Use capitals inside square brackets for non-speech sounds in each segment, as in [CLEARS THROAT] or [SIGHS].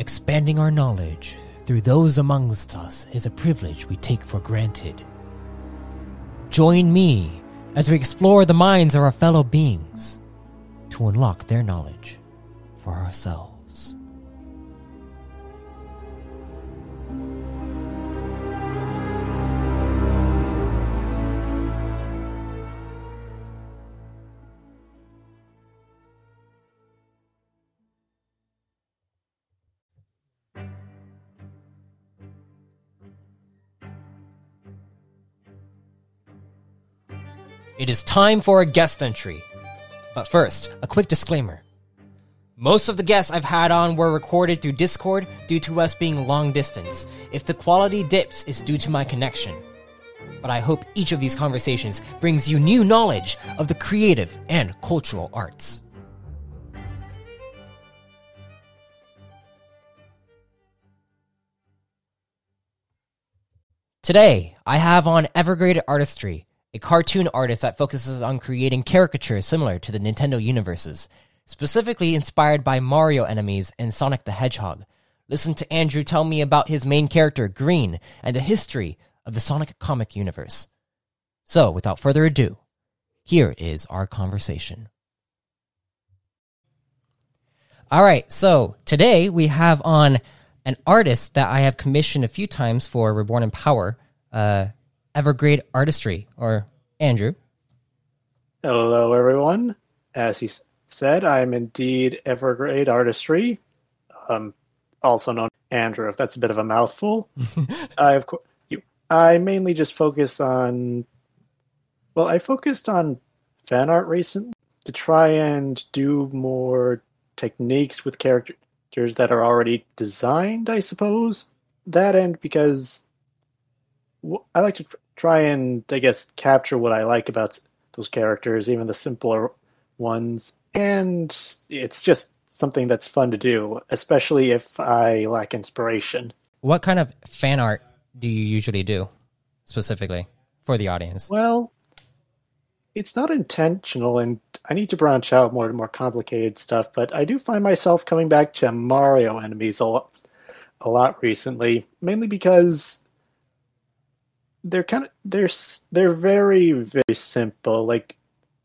Expanding our knowledge through those amongst us is a privilege we take for granted. Join me as we explore the minds of our fellow beings to unlock their knowledge for ourselves. It is time for a guest entry. But first, a quick disclaimer. Most of the guests I've had on were recorded through Discord due to us being long distance. If the quality dips, it's due to my connection. But I hope each of these conversations brings you new knowledge of the creative and cultural arts. Today, I have on Evergrade Artistry, a cartoon artist that focuses on creating caricatures similar to the Nintendo universes, specifically inspired by Mario enemies and Sonic the Hedgehog. Listen to Andrew tell me about his main character, Grean, and the history of the Sonic comic universe. So, without further ado, here is our conversation. All right, so today we have on an artist that I have commissioned a few times for Reborn in Power, uh, Evergrade Artistry, or Andrew. Hello, everyone. As he said, I'm indeed Evergrade Artistry, um, also known as Andrew. If that's a bit of a mouthful, [LAUGHS] I of course you, I mainly just focus on. Well, I focused on fan art recently to try and do more techniques with characters that are already designed. I suppose that end because I like to try and I guess capture what I like about those characters, even the simpler ones, and it's just something that's fun to do, especially if I lack inspiration. What kind of fan art do you usually do, specifically for the audience? Well, it's not intentional, and I need to branch out more to more complicated stuff. But I do find myself coming back to Mario enemies a lot, a lot recently, mainly because they're kind of they're they're very very simple. Like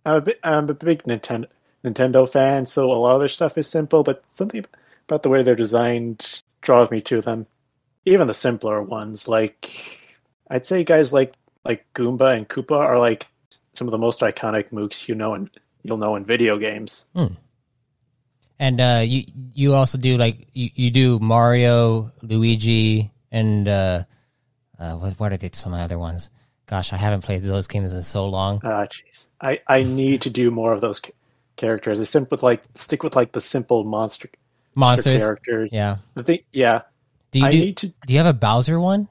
I'm a, bit, I'm a big Nintendo Nintendo fan, so a lot of their stuff is simple. But something about the way they're designed draws me to them. Even the simpler ones, like I'd say guys like like Goomba and Koopa are like some of the most iconic mooks you know and you'll know in video games. And uh, you you also do like you, you do Mario, Luigi, and uh, uh, what what are they, some other ones? Gosh, I haven't played those games in so long. Ah, jeez, I I need to do more of those ca- characters. I simp with like stick with like the simple monster Monsters, characters. yeah. The thing, yeah, Do you I do? need to. Do you have a Bowser one?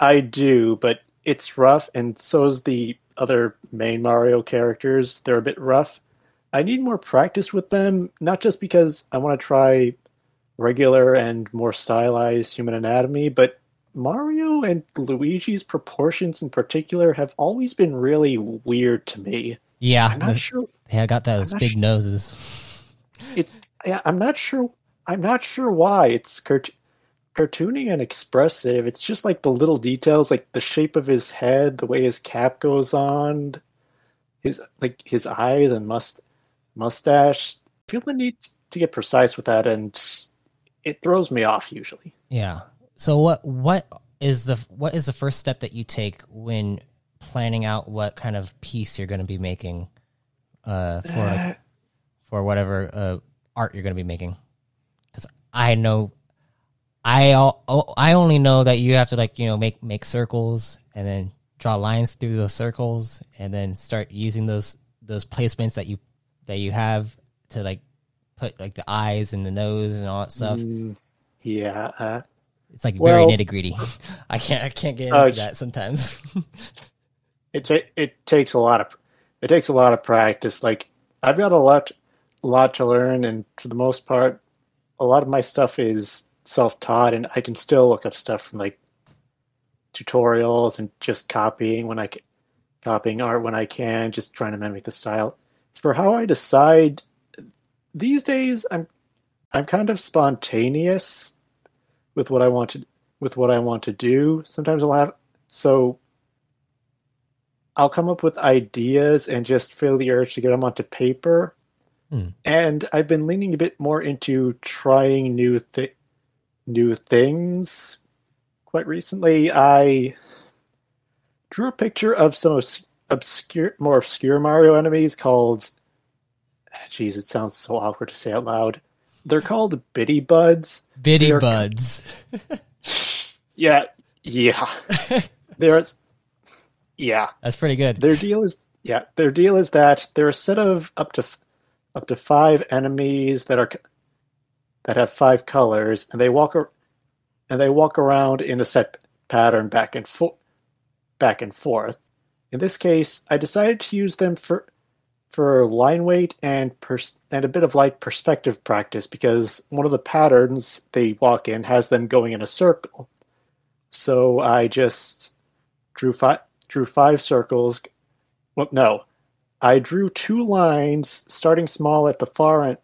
I do, but it's rough, and so is the other main Mario characters. They're a bit rough. I need more practice with them, not just because I want to try regular and more stylized human anatomy, but Mario and Luigi's proportions in particular have always been really weird to me. Yeah, I'm not sure. they got those big su- noses. It's yeah, I'm not sure. I'm not sure why it's cart- cartoony and expressive. It's just like the little details, like the shape of his head, the way his cap goes on, his like his eyes and must mustache. I feel the need to get precise with that, and it throws me off usually. Yeah. So what what is the what is the first step that you take when planning out what kind of piece you're going to be making uh, for for whatever uh, art you're going to be making? Because I know I al- oh, I only know that you have to like you know make make circles and then draw lines through those circles and then start using those those placements that you that you have to like put like the eyes and the nose and all that stuff. Mm, yeah, uh, It's like Well- very nitty gritty. [LAUGHS] I can't I can't get into Oh, that sometimes. [LAUGHS] it ta- it takes a lot of it takes a lot of practice. Like I've got a lot lot to learn, and for the most part, a lot of my stuff is self taught, and I can still look up stuff from like tutorials and just copying when I ca- copying art when I can, just trying to mimic the style. For how I decide these days, I'm I'm kind of spontaneous with what I want to with what I want to do. Sometimes I'll have so I'll come up with ideas and just feel the urge to get them onto paper. Hmm. And I've been leaning a bit more into trying new thi- new things. Quite recently, I drew a picture of some obs- obscure, more obscure Mario enemies called. Jeez, it sounds so awkward to say out loud. They're called Biddybuds. Bitty They're- buds. [LAUGHS] Yeah, yeah. [LAUGHS] There's, yeah. That's pretty good. Their deal is yeah. Their deal is that they're a set of up to f- up to five enemies that are that have five colors, and they walk and they walk around in a set pattern back and forth, back and forth. In this case, I decided to use them for for line weight and pers- and a bit of like perspective practice because one of the patterns they walk in has them going in a circle. So I just drew five drew five circles. Well, no, I drew two lines starting small at the far end,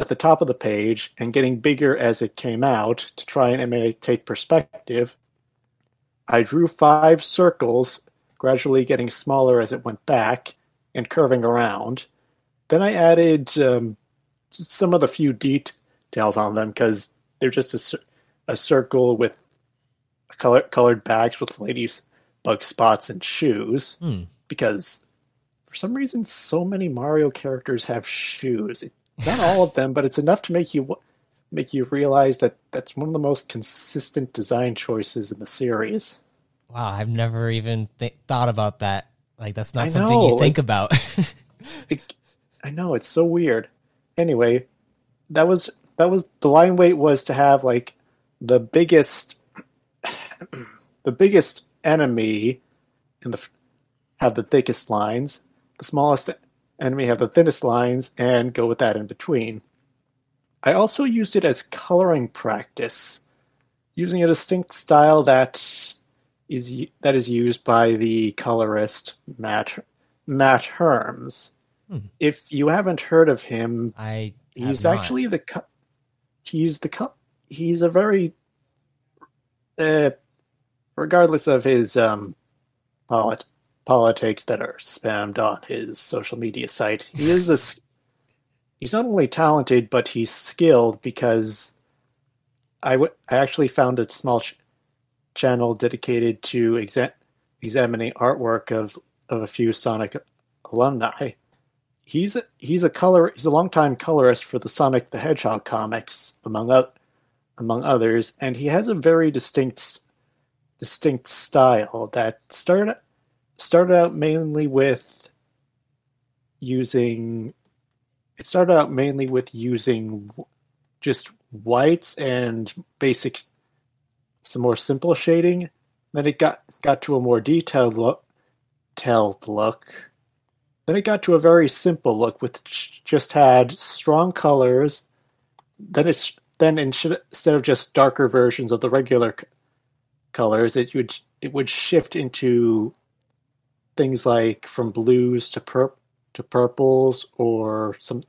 at the top of the page, and getting bigger as it came out to try and imitate perspective. I drew five circles, gradually getting smaller as it went back and curving around. Then I added um, some of the few details on them because they're just a, a circle with color, colored bags with ladybug spots and shoes Hmm. because for some reason so many Mario characters have shoes. Not all of them, but it's enough to make you make you realize that that's one of the most consistent design choices in the series. Wow, I've never even th- thought about that. Like that's not I something know, you think about. [LAUGHS] It, I know it's so weird. Anyway, that was that was the line weight was to have like the biggest [CLEARS THROAT] the biggest enemy in the have the thickest lines, the smallest enemy have the thinnest lines, and go with that in between. I also used it as coloring practice, using a distinct style that is that is used by the colorist Matt Matt Herms. Hmm. If you haven't heard of him, I he's not. actually the co- he's the co- he's a very uh, regardless of his um polit- politics that are spammed on his social media site he is a he's not only talented but he's skilled because I w- I actually found a small ch- channel dedicated to exa- examining artwork of of a few Sonic alumni. He's a, he's a color he's a longtime colorist for the Sonic the Hedgehog comics among oth- among others, and he has a very distinct distinct style that started started out mainly with using it started out mainly with using just whites and basic some more simple shading. Then it got got to a more detailed look, detailed look then it got to a very simple look, which just had strong colors. Then it's then instead of just darker versions of the regular c- colors, it would it would shift into things like from blues to purp to purples or some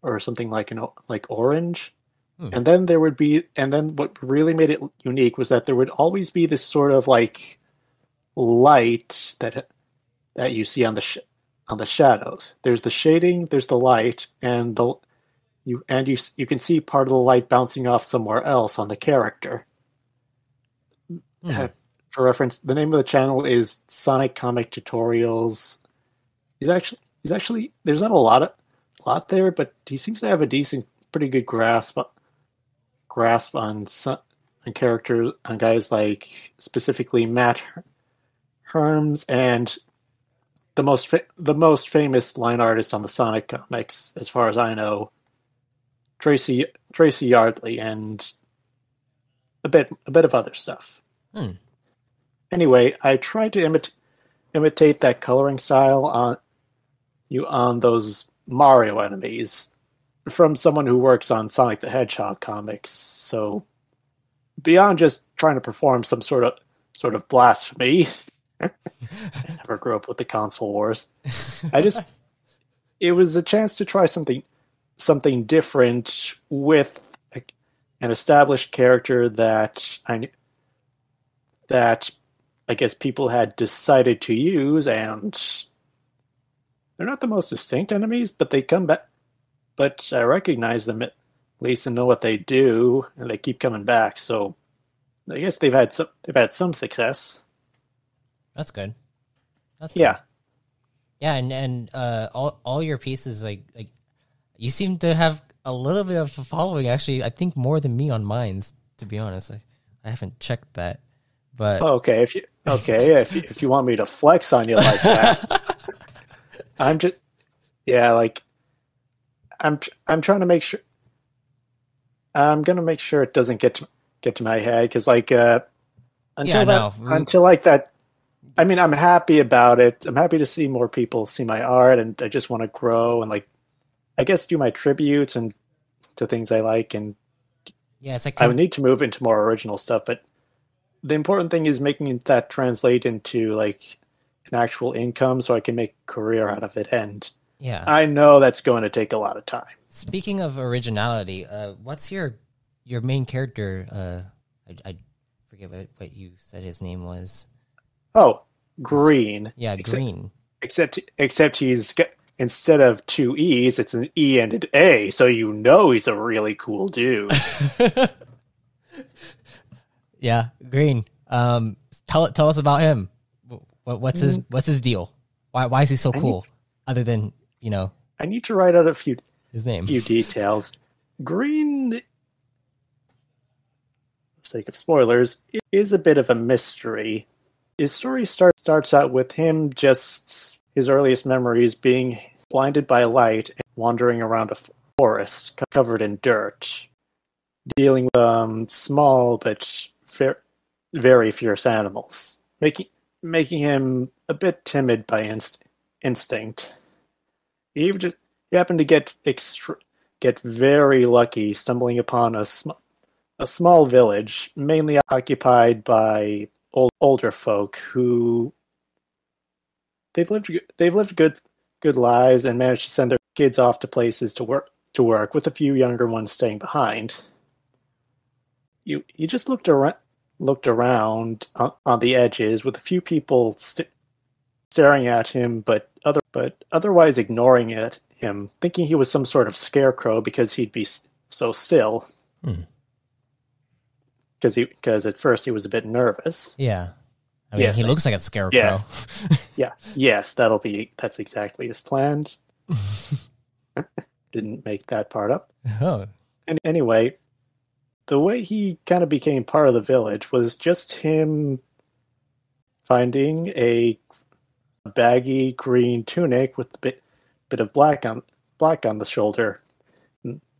or something like an like orange. Hmm. And then there would be and then what really made it unique was that there would always be this sort of like light that that you see on the sh- on the shadows. There's the shading, there's the light, and the you and you you can see part of the light bouncing off somewhere else on the character. Hmm. Uh, For reference, the name of the channel is Sonic Comic Tutorials. He's actually he's actually there's not a lot of lot there, but he seems to have a decent, pretty good grasp grasp on some, on characters on guys like specifically Matt Herms and the most fa- the most famous line artist on the Sonic comics, as far as I know, Tracy Tracy Yardley, and a bit a bit of other stuff. Hmm. Anyway, I tried to imit- imitate that coloring style on you on those Mario enemies from someone who works on Sonic the Hedgehog comics. So beyond just trying to perform some sort of sort of blasphemy. I never grew up with the console wars. I just it was a chance to try something something different with an established character that I that I guess people had decided to use, and they're not the most distinct enemies, but they come back. But I recognize them at least and know what they do, and they keep coming back. So I guess they've had some they've had some success. That's good. That's good. Yeah, Yeah, and and uh, all all your pieces like like you seem to have a little bit of a following. Actually, I think more than me on Minds. To be honest, I, I haven't checked that, but Okay, if you okay, if you, if you want me to flex on you like that, [LAUGHS] I'm just yeah, like I'm I'm trying to make sure I'm gonna make sure it doesn't get to get to my head because like uh until Yeah, that no. until like that. I mean, I'm happy about it. I'm happy to see more people see my art, and I just want to grow and like, I guess, do my tributes and to things I like and yeah, it's like I would need to move into more original stuff, but the important thing is making that translate into like an actual income so I can make a career out of it. And yeah. I know that's going to take a lot of time. Speaking of originality, uh, what's your your main character? Uh, I, I forget what, what you said his name was. Oh, Grean. Yeah, Except- Grean. Except except he's instead of two E's, it's an E and an A, so you know he's a really cool dude. [LAUGHS] yeah, Grean. Um, tell tell us about him. What, what's his Mm. what's his deal? Why why is he so I need- cool? Other than you know I need to write out a few his name. few details. Grean, for the sake of spoilers, is a bit of a mystery. His story start, starts out with him just his earliest memories being blinded by light and wandering around a forest covered in dirt, dealing with um, small but fair, very fierce animals, making making him a bit timid by inst- instinct. He just, he happened to get extra, get very lucky stumbling upon a sm- a small village mainly occupied by old, older folk who they've lived they've lived good good lives and managed to send their kids off to places to work to work with a few younger ones staying behind. You you just looked around looked around on, on the edges with a few people st- staring at him but other but otherwise ignoring it him thinking he was some sort of scarecrow because he'd be so still. Hmm. because he because at first he was a bit nervous. Yeah, I mean Yes, he I- looks like a scarecrow. Yes. [LAUGHS] yeah. Yes that'll be that's exactly as planned. [LAUGHS] Didn't make that part up. Oh, and anyway the way he kind of became part of the village was just him finding a baggy green tunic with a bit bit of black on black on the shoulder.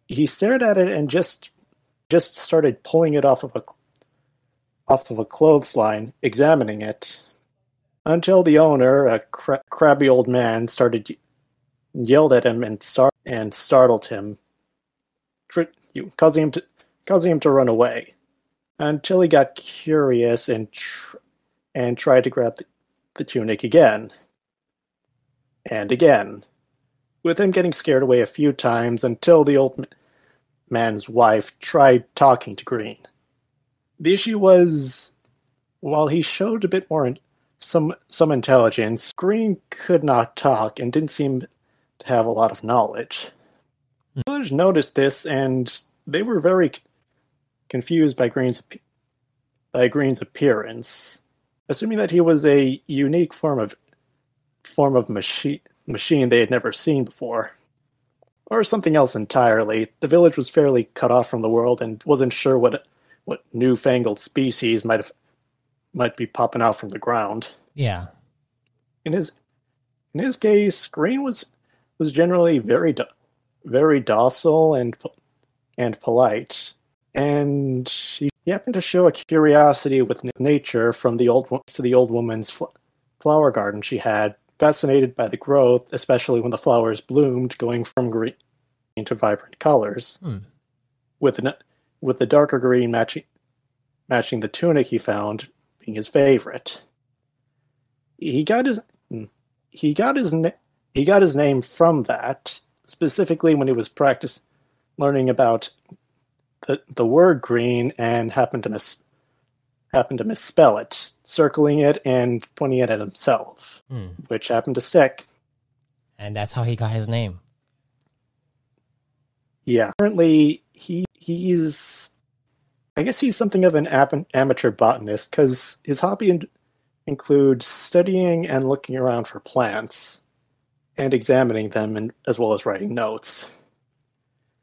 He stared at it and just just started pulling it off of a off of a clothesline examining it until the owner a cra- crabby old man started yelled at him and and startled him tr- causing him to causing him to run away. Until he got curious and tr- and tried to grab the, the tunic again and again with him getting scared away a few times until the old man's wife tried talking to Grean. The issue was while he showed a bit more some some intelligence Grean could not talk and didn't seem to have a lot of knowledge. Hmm. The village noticed this and they were very c- confused by Grean's by Grean's appearance assuming that he was a unique form of form of machine machine they had never seen before or something else entirely the village was fairly cut off from the world and wasn't sure what what newfangled species might have might be popping out from the ground yeah. in his in his case, Grean was was generally very do- very docile and and polite, and he happened to show a curiosity with nature from the old to the old woman's fl- flower garden she had, fascinated by the growth, especially when the flowers bloomed, going from green to vibrant colors, Hmm. with an, with the darker green matching matching the tunic he found being his favorite. He got his he got his na- he got his name from that specifically when he was practice learning about the the word green and happened to miss happened to misspell it, circling it and pointing it at himself, Hmm. which happened to stick. And that's how he got his name. Yeah. Currently, he he's I guess he's something of an am- amateur botanist because his hobby in- includes studying and looking around for plants and examining them, and, as well as writing notes,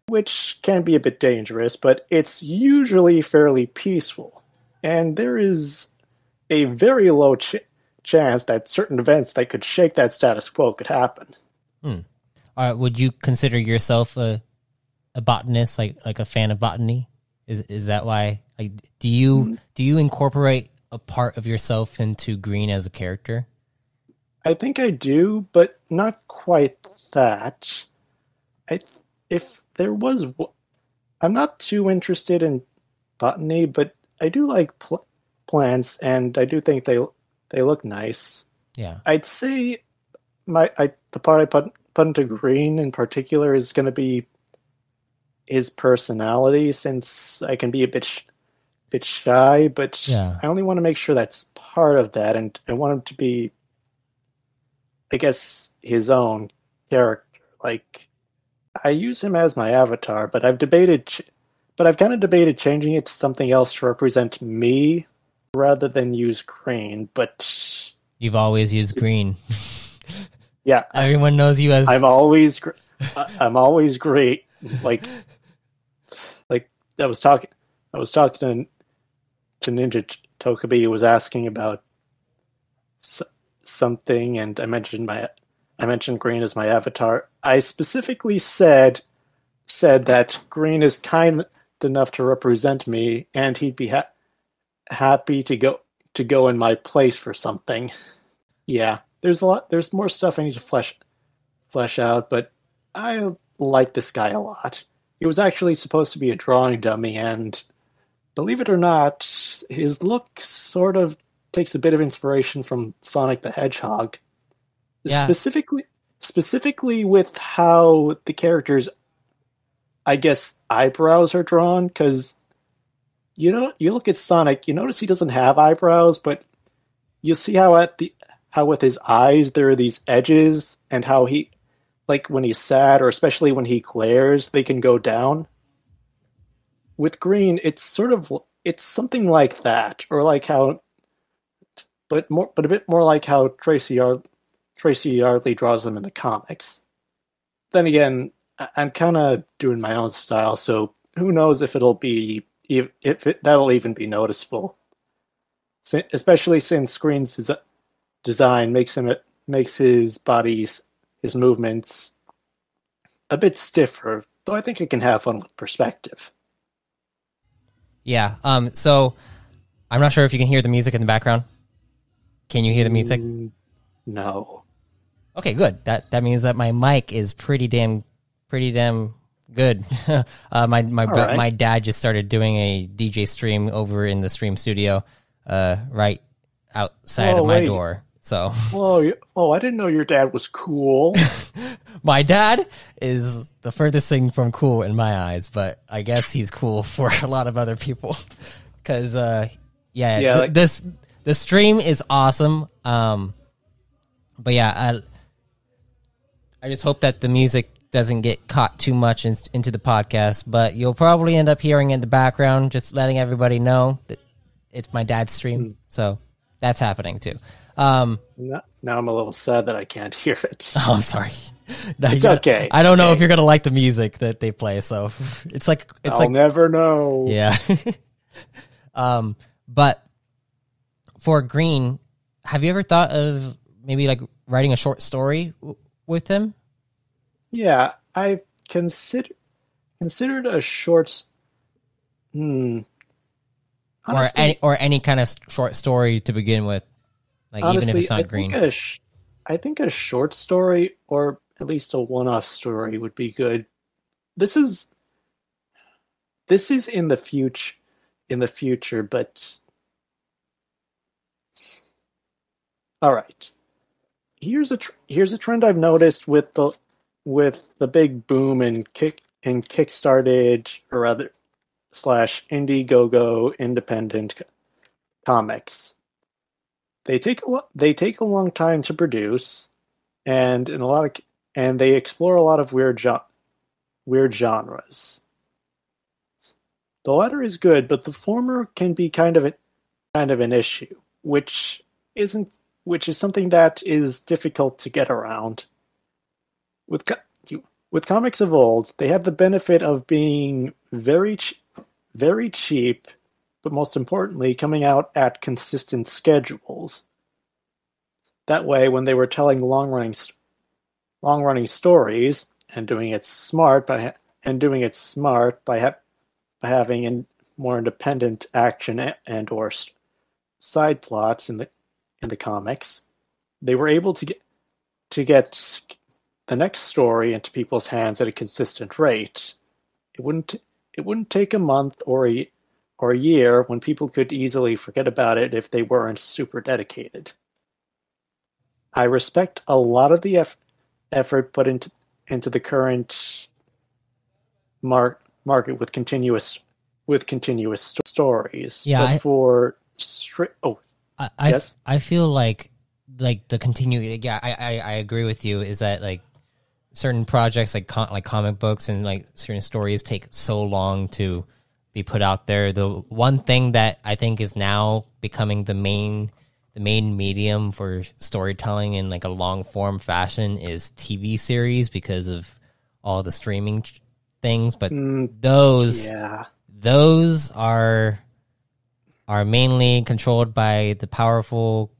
which can be a bit dangerous, but it's usually fairly peaceful. And there is a very low ch- chance that certain events that could shake that status quo could happen. Uh, would you consider yourself a a botanist, like like a fan of botany? Is is that why? Like, do you do you incorporate a part of yourself into Grean as a character? I think I do, but not quite that. I if there was, I'm not too interested in botany, but I do like pl- plants, and I do think they they look nice. Yeah. I'd say my I the part I put put into Grean in particular is going to be his personality, since I can be a bit sh- bit shy, but Yeah. I only want to make sure that's part of that, and I want him to be, I guess, his own character. Like I use him as my avatar, but I've debated, ch- but I've kind of debated changing it to something else to represent me rather than use Grean. But You've always used Grean. [LAUGHS] yeah, Everyone knows you as I'm always gr- I'm always great. Like like I was talking I was talking to, to Ninja Tokabi who was asking about s- something and I mentioned my I mentioned Grean as my avatar. I specifically said said that Grean is kind enough to represent me and he'd be ha- happy to go to go in my place for something. Yeah, there's a lot there's more stuff I need to flesh flesh out, but I like this guy a lot. He was actually supposed to be a drawing dummy, and believe it or not, his look sort of takes a bit of inspiration from Sonic the Hedgehog. Yeah. Specifically, specifically with how the character's, I guess, eyebrows are drawn. Because you know, you look at Sonic, you notice he doesn't have eyebrows, but you see how at the how with his eyes there are these edges, and how he like when he's sad or especially when he glares they can go down with Grean it's sort of it's something like that or like how but more but a bit more like how tracy Yard, tracy yardley draws them in the comics then again I- i'm kind of doing my own style so who knows if it'll be if it, that'll even be noticeable especially since Grean's desi- design makes him makes his body's his movements a bit stiffer, though I think it can have fun with perspective. yeah. Um. So I'm not sure if you can hear the music in the background. Can you hear the music? Mm, No. Okay, good. That that means that my mic is pretty damn pretty damn good. [LAUGHS] uh, my my right. my dad just started doing a DJ stream over in the stream studio, uh, right outside of my wait. door. So [LAUGHS] Whoa, oh, I didn't know your dad was cool. [LAUGHS] my dad is the furthest thing from cool in my eyes, but I guess he's cool for a lot of other people. Cause uh, yeah, Yeah, th- like- this the stream is awesome. Um, but yeah, I I just hope that the music doesn't get caught too much in, into the podcast. But you'll probably end up hearing it in the background, just letting everybody know that it's my dad's stream. Hmm. So that's happening too. Um, now, now I'm a little sad that I can't [LAUGHS] hear it. [LAUGHS] Oh, I'm sorry. [LAUGHS] No, It's gotta- okay. I don't know if you're gonna like the music that they play, so it's like it's I'll like never know. yeah. um, but for Grean, have you ever thought of maybe like writing a short story with him? Yeah, I've considered considered a short. Hmm. Honestly, or any or any kind of short story to begin with, like even if honestly, it's not I green. think sh- I think a short story or at least a one-off story would be good. This is this is in the future in the future, but all right. Here's a tr- here's a trend I've noticed with the with the big boom in kick in kickstarted or rather slash Indiegogo independent comics. They take a lo- they take a long time to produce, and in a lot of and they explore a lot of weird jo- weird genres. The latter is good, but the former can be kind of a, kind of an issue, which isn't which is something that is difficult to get around. With co- with comics of old, they have the benefit of being very ch- very cheap, but most importantly, coming out at consistent schedules. That way, when they were telling long running long running stories and doing it smart by and doing it smart by ha- by having in, more independent action and or side plots in the in the comics, they were able to get to get the next story into people's hands at a consistent rate. It wouldn't it wouldn't take a month or a or a year when people could easily forget about it if they weren't super dedicated. I respect a lot of the eff- effort put into into the current mar- market with continuous with continuous st- stories. Yeah, but I- for stri- oh I, I, Yes? I feel like like the continue yeah I, I I agree with you is that like certain projects like com- like comic books and like certain stories take so long to be put out there the one thing that I think is now becoming the main the main medium for storytelling in like a long form fashion is TV series because of all the streaming ch- things but mm, those yeah those are are mainly controlled by the powerful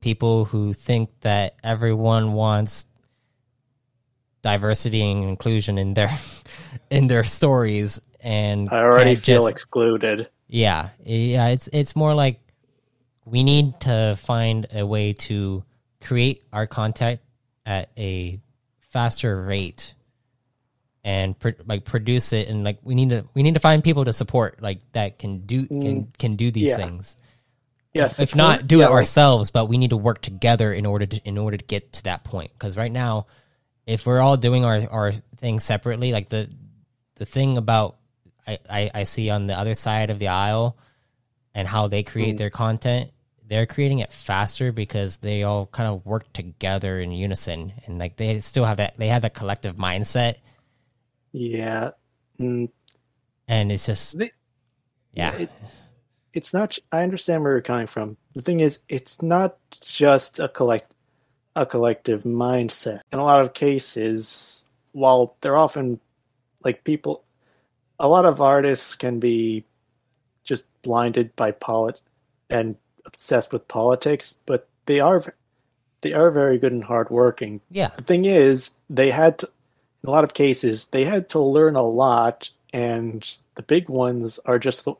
people who think that everyone wants diversity and inclusion in their [LAUGHS] in their stories and I already feel just- excluded. yeah, yeah. It's it's more like we need to find a way to create our content at a faster rate and pr- like produce it and like we need to we need to find people to support like that can do can can do these yeah. things. Yes, if not do yeah, it like- ourselves but we need to work together in order to in order to get to that point. Because right now if we're all doing our our thing separately like the the thing about I, I i see on the other side of the aisle and how they create Mm. their content they're creating it faster because they all kind of work together in unison. And like they still have that they have that collective mindset Yeah, mm, and it's just They- yeah it- it's not. I understand where you're coming from. The thing is, it's not just a collect a collective mindset. In a lot of cases, while they're often like people, a lot of artists can be just blinded by polit and obsessed with politics, but they are they are very good and hardworking. yeah The thing is, they had to, in a lot of cases, they had to learn a lot, and the big ones are just the,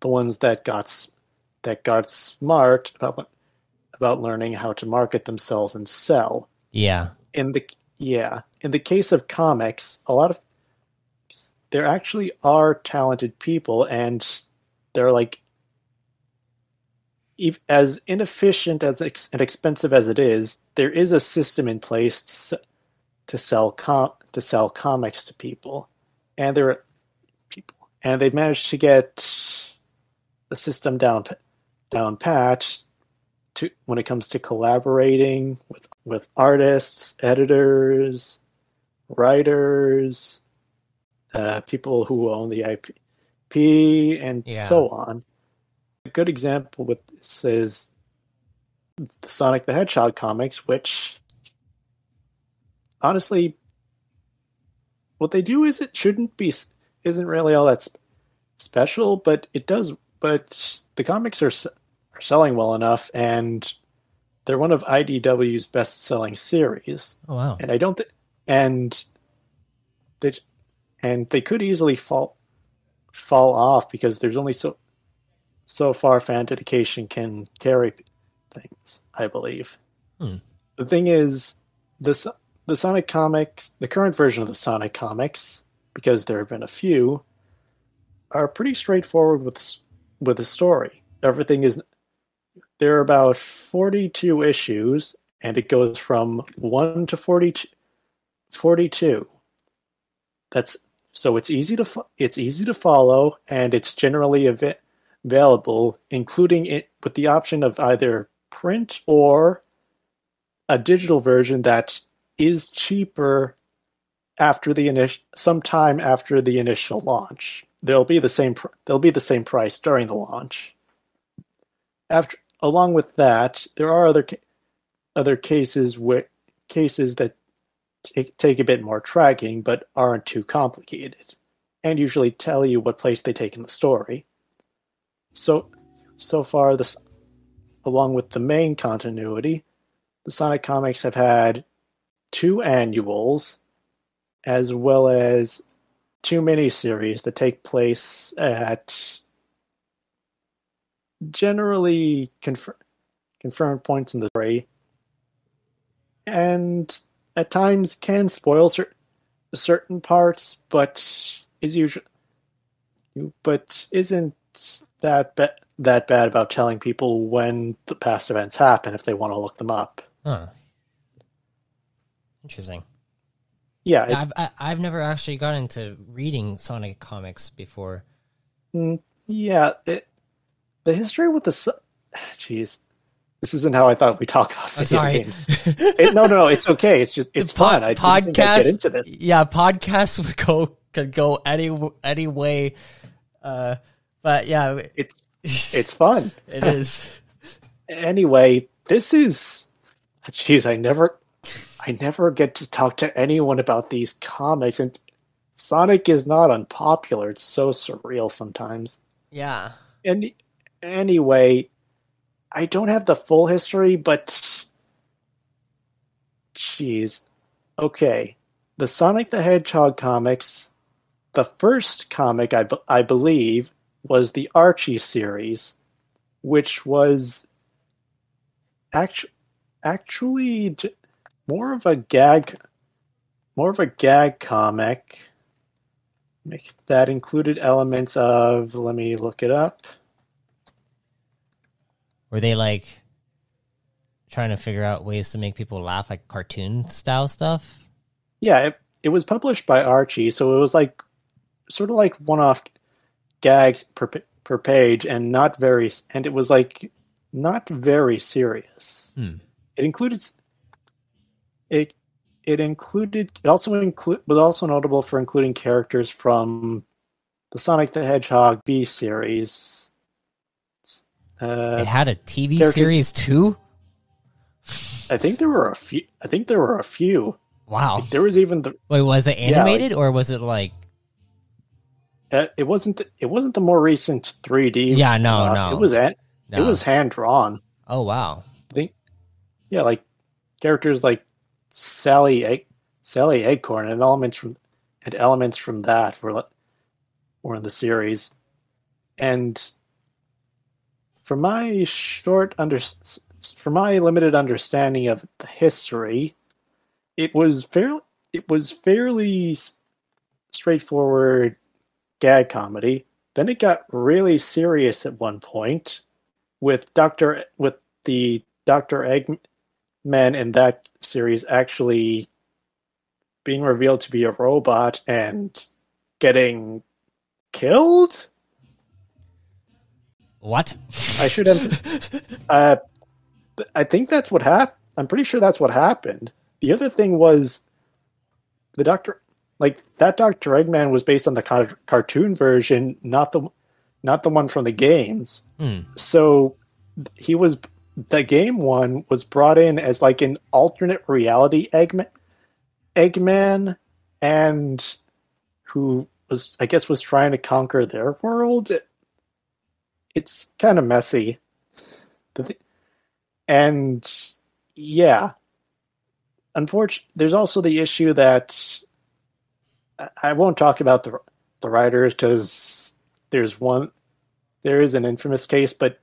the ones that got that got smart about about learning how to market themselves and sell. yeah In the yeah, in the case of comics, a lot of there actually are talented people, and they're like as inefficient as ex- and expensive as it is, there is a system in place to to sell com- to sell comics to people, and there are people, and they've managed to get the system down down pat to when it comes to collaborating with with artists, editors, writers, uh, people who own the IP, and Yeah. so on. A good example with this is the Sonic the Hedgehog comics, which honestly, what they do is it shouldn't be isn't really all that sp- special, but it does. But the comics are are selling well enough, and they're one of IDW's best-selling series. oh wow And I don't, th- and they, and they could easily fall fall off because there's only so so far fan dedication can carry things. I believe. Hmm. The thing is, this the Sonic comics, the current version of the Sonic comics, because there have been a few, are pretty straightforward with with the story. Everything is there are about 42 issues and it goes from 1 to 42 42 that's so it's easy to it's easy to follow, and it's generally av- available, including it with the option of either print or a digital version that is cheaper after the initial sometime after the initial launch. They'll be the same pr- they'll be the same price during the launch. After along with that, there are other ca- other cases where cases that take, take a bit more tracking but aren't too complicated and usually tell you what place they take in the story. So so far this along with the main continuity, the Sonic comics have had two annuals as well as two miniseries that take place at generally confir- confirmed points in the story and at times can spoil cer- certain parts but is usually but isn't that that bad about telling people when the past events happen if they want to look them up Huh. Interesting. yeah, Yeah, I've I, I've never actually got into reading Sonic comics before. Mm, yeah, it, the history with the su- jeez, this isn't how I thought we talk about I'm video sorry. games. [LAUGHS] It, no, no, no, it's okay. It's just it's The po- fun. I didn't get into this. Yeah, podcasts [LAUGHS] would go could go any any way. Uh, but yeah, It's [LAUGHS] it's fun. it is. Anyway, this is jeez. I never I never get to talk to anyone about these comics, and Sonic is not unpopular. It's so surreal sometimes. Yeah. And anyway, I don't have the full history, but jeez. Okay, the Sonic the Hedgehog comics. The first comic, I, I believe, was the Archie series, which was actu- actually j- more of a gag, more of a gag comic. Make- That included elements of. Let me look it up. Were they like trying to figure out ways to make people laugh, like cartoon style stuff? Yeah, it, it was published by Archie, so it was like sort of like one-off gags per per page, and not very, and it was like not very serious. Hmm. It included it. It included. It also include was also notable for including characters from the Sonic the Hedgehog B series. Uh, it had a TV series too. I think there were a few. I think there were a few. Wow. There was even the Wait, was it Yeah, like- animated or was it like? Uh, it wasn't. The, it wasn't the more recent 3D. Yeah, no, stuff. no. It was. No. It was hand drawn. Oh wow. I think. Yeah, like characters like Sally Sally Acorn, and elements from and elements from that were were in the series, and from my short under from my limited understanding of the history, it was fairly it was fairly straightforward gag comedy. Then it got really serious at one point with Doctor with the Doctor Eggman in that series actually being revealed to be a robot and getting killed. What? I should have. [LAUGHS] uh, I think that's what happened. I'm pretty sure that's what happened. The other thing was the Doctor, like that Doctor Eggman was based on the car- cartoon version, not the not the one from the games. Hmm. So he was the game one was brought in as like an alternate reality Eggman, Eggman, and who was I guess was trying to conquer their world. It- it's kind of messy, and yeah. Unfortunately, there's also the issue that I- I won't talk about the the writers because there's one there is an infamous case, but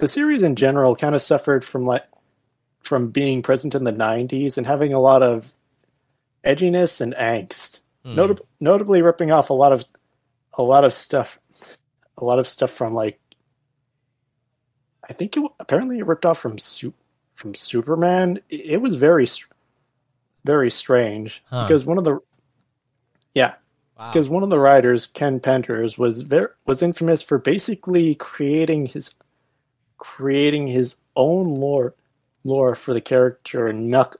the series in general kind of suffered from like from being present in the 90s and having a lot of edginess and angst Hmm. Notab- notably ripping off a lot of a lot of stuff a lot of stuff from like i think it apparently it ripped off from Su- from superman it, it was very very strange Huh. because one of the yeah Wow. because one of the writers, Ken Penders, was very was infamous for basically creating his creating his own lore lore for the character Knuck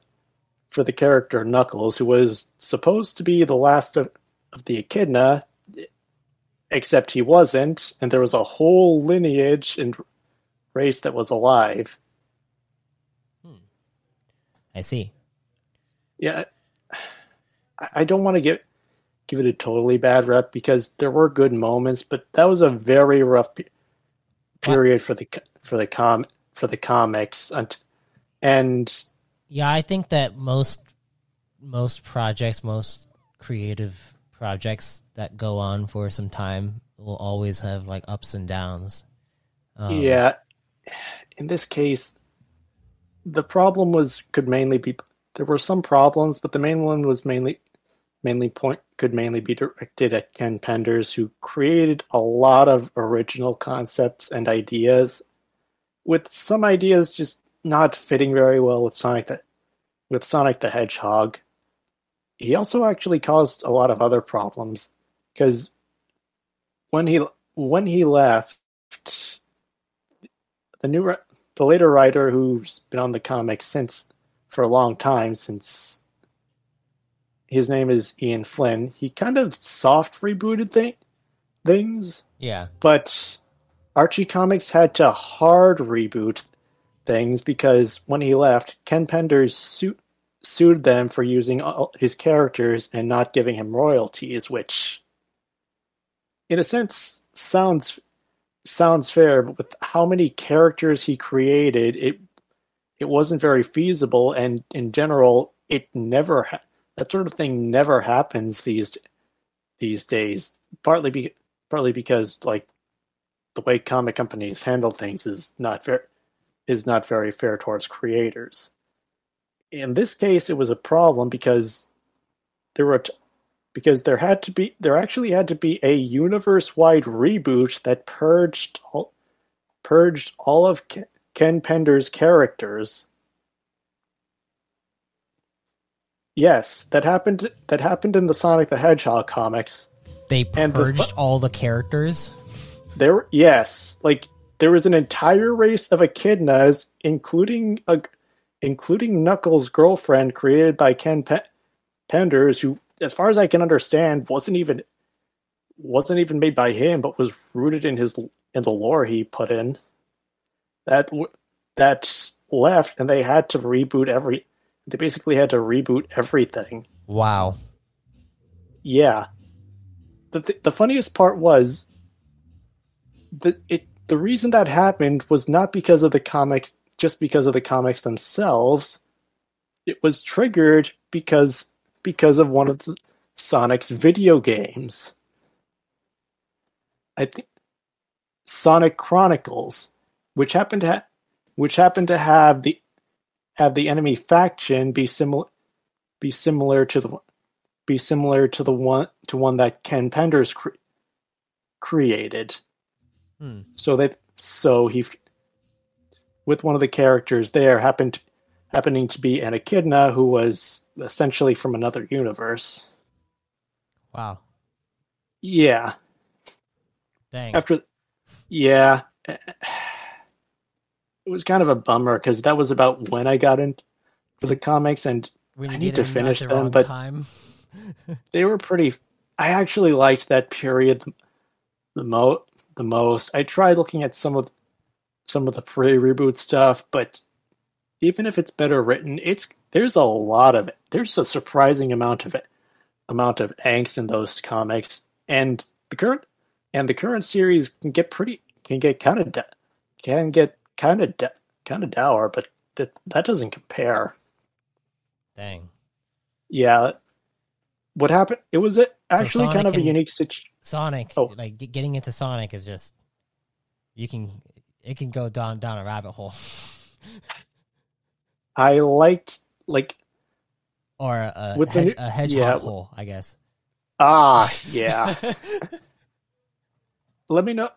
for the character Knuckles, who was supposed to be the last of, of the Echidna, except he wasn't, and there was a whole lineage and race that was alive. Hmm. I see. Yeah, I I don't want to give give it a totally bad rep because there were good moments, but that was a very rough pe- period for the for the com for the comics, and and Yeah, I think that most most projects, most creative projects that go on for some time will always have like ups and downs. Um, yeah, in this case, the problem was could mainly be there were some problems, but the main one was mainly mainly point could mainly be directed at Ken Penders, who created a lot of original concepts and ideas, with some ideas just not fitting very well with Sonic the with Sonic the Hedgehog. He also actually caused a lot of other problems because when he when he left, the new the later writer who's been on the comic since for a long time since his name is Ian Flynn. He kind of soft rebooted thing, things, Yeah. but Archie Comics had to hard reboot things because when he left, Ken Penders su- sued them for using his characters and not giving him royalties, which, in a sense, sounds sounds fair. But with how many characters he created, it it wasn't very feasible, and in general, it never ha- that sort of thing never happens these these days. Partly be partly because like the way comic companies handle things is not fair is not very fair towards creators. In this case, it was a problem because there were t- because there had to be there actually had to be a universe-wide reboot that purged all purged all of Ken, Penders' characters. Yes, that happened that happened in the Sonic the Hedgehog comics. They And the purged all the characters. There, yes, like there was an entire race of echidnas, including a, including Knuckles' girlfriend, created by Ken Pe- Penders, who, as far as I can understand, wasn't even wasn't even made by him, but was rooted in his in the lore he put in. That that left, and they had to reboot every. They basically had to reboot everything. Wow. Yeah. The th- the funniest part was the it the reason that happened was not because of the comics just because of the comics themselves. It was triggered because because of one of the Sonic's video games. I think Sonic Chronicles, which happened to ha- which happened to have the have the enemy faction be similar be similar to the be similar to the one to one that Ken Penders cre- created. Hmm. So they so he with one of the characters there happened happening to be an echidna who was essentially from another universe. Wow. Yeah. Dang. After yeah. It was kind of a bummer because that was about when I got into the comics and I need to finish them, but- time. they were pretty I actually liked that period the, the mo the most. I tried looking at some of some of the pre-reboot stuff, but even if it's better written, it's there's a lot of it. There's a surprising amount of it amount of angst in those comics and the current and the current series can get pretty can get kind of can get kind of kind of dour, but that that doesn't compare. Dang. Yeah. What happened? It was a, actually Sonic kind of a unique situation. Sonic, Oh. like getting into Sonic is just you can it can go down down a rabbit hole [LAUGHS] I liked like or a, With the hedge, new- a hedgehog yeah. hole, I guess. ah yeah. [LAUGHS] Let me know.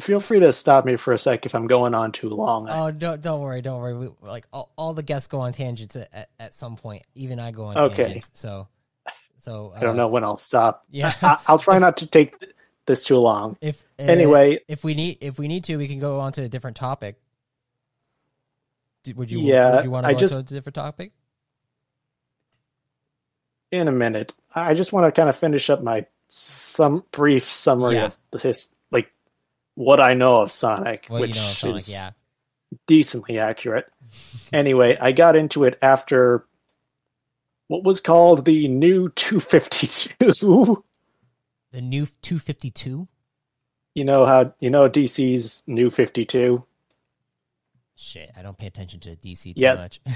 Feel free to stop me for a sec if I'm going on too long. Oh, don't don't worry, don't worry. We, like all, all the guests go on tangents at, at, at some point. Even I go on Okay. tangents. So So I don't uh, know when I'll stop. Yeah. I, I'll try [LAUGHS] not to take this too long. If uh, Anyway- if we need if we need to, we can go on to a different topic. Would you? Yeah, Would you want to I go just- to a different topic? in a minute. I just want to kind of finish up my some brief summary Yeah. of his like what I know of Sonic, Well, which you know, Sonic, is yeah. decently accurate. anyway, I got into it after what was called the new 252. The new 252. you know how you know DC's new 52. Shit, I don't pay attention to DC too Yeah. much. [LAUGHS]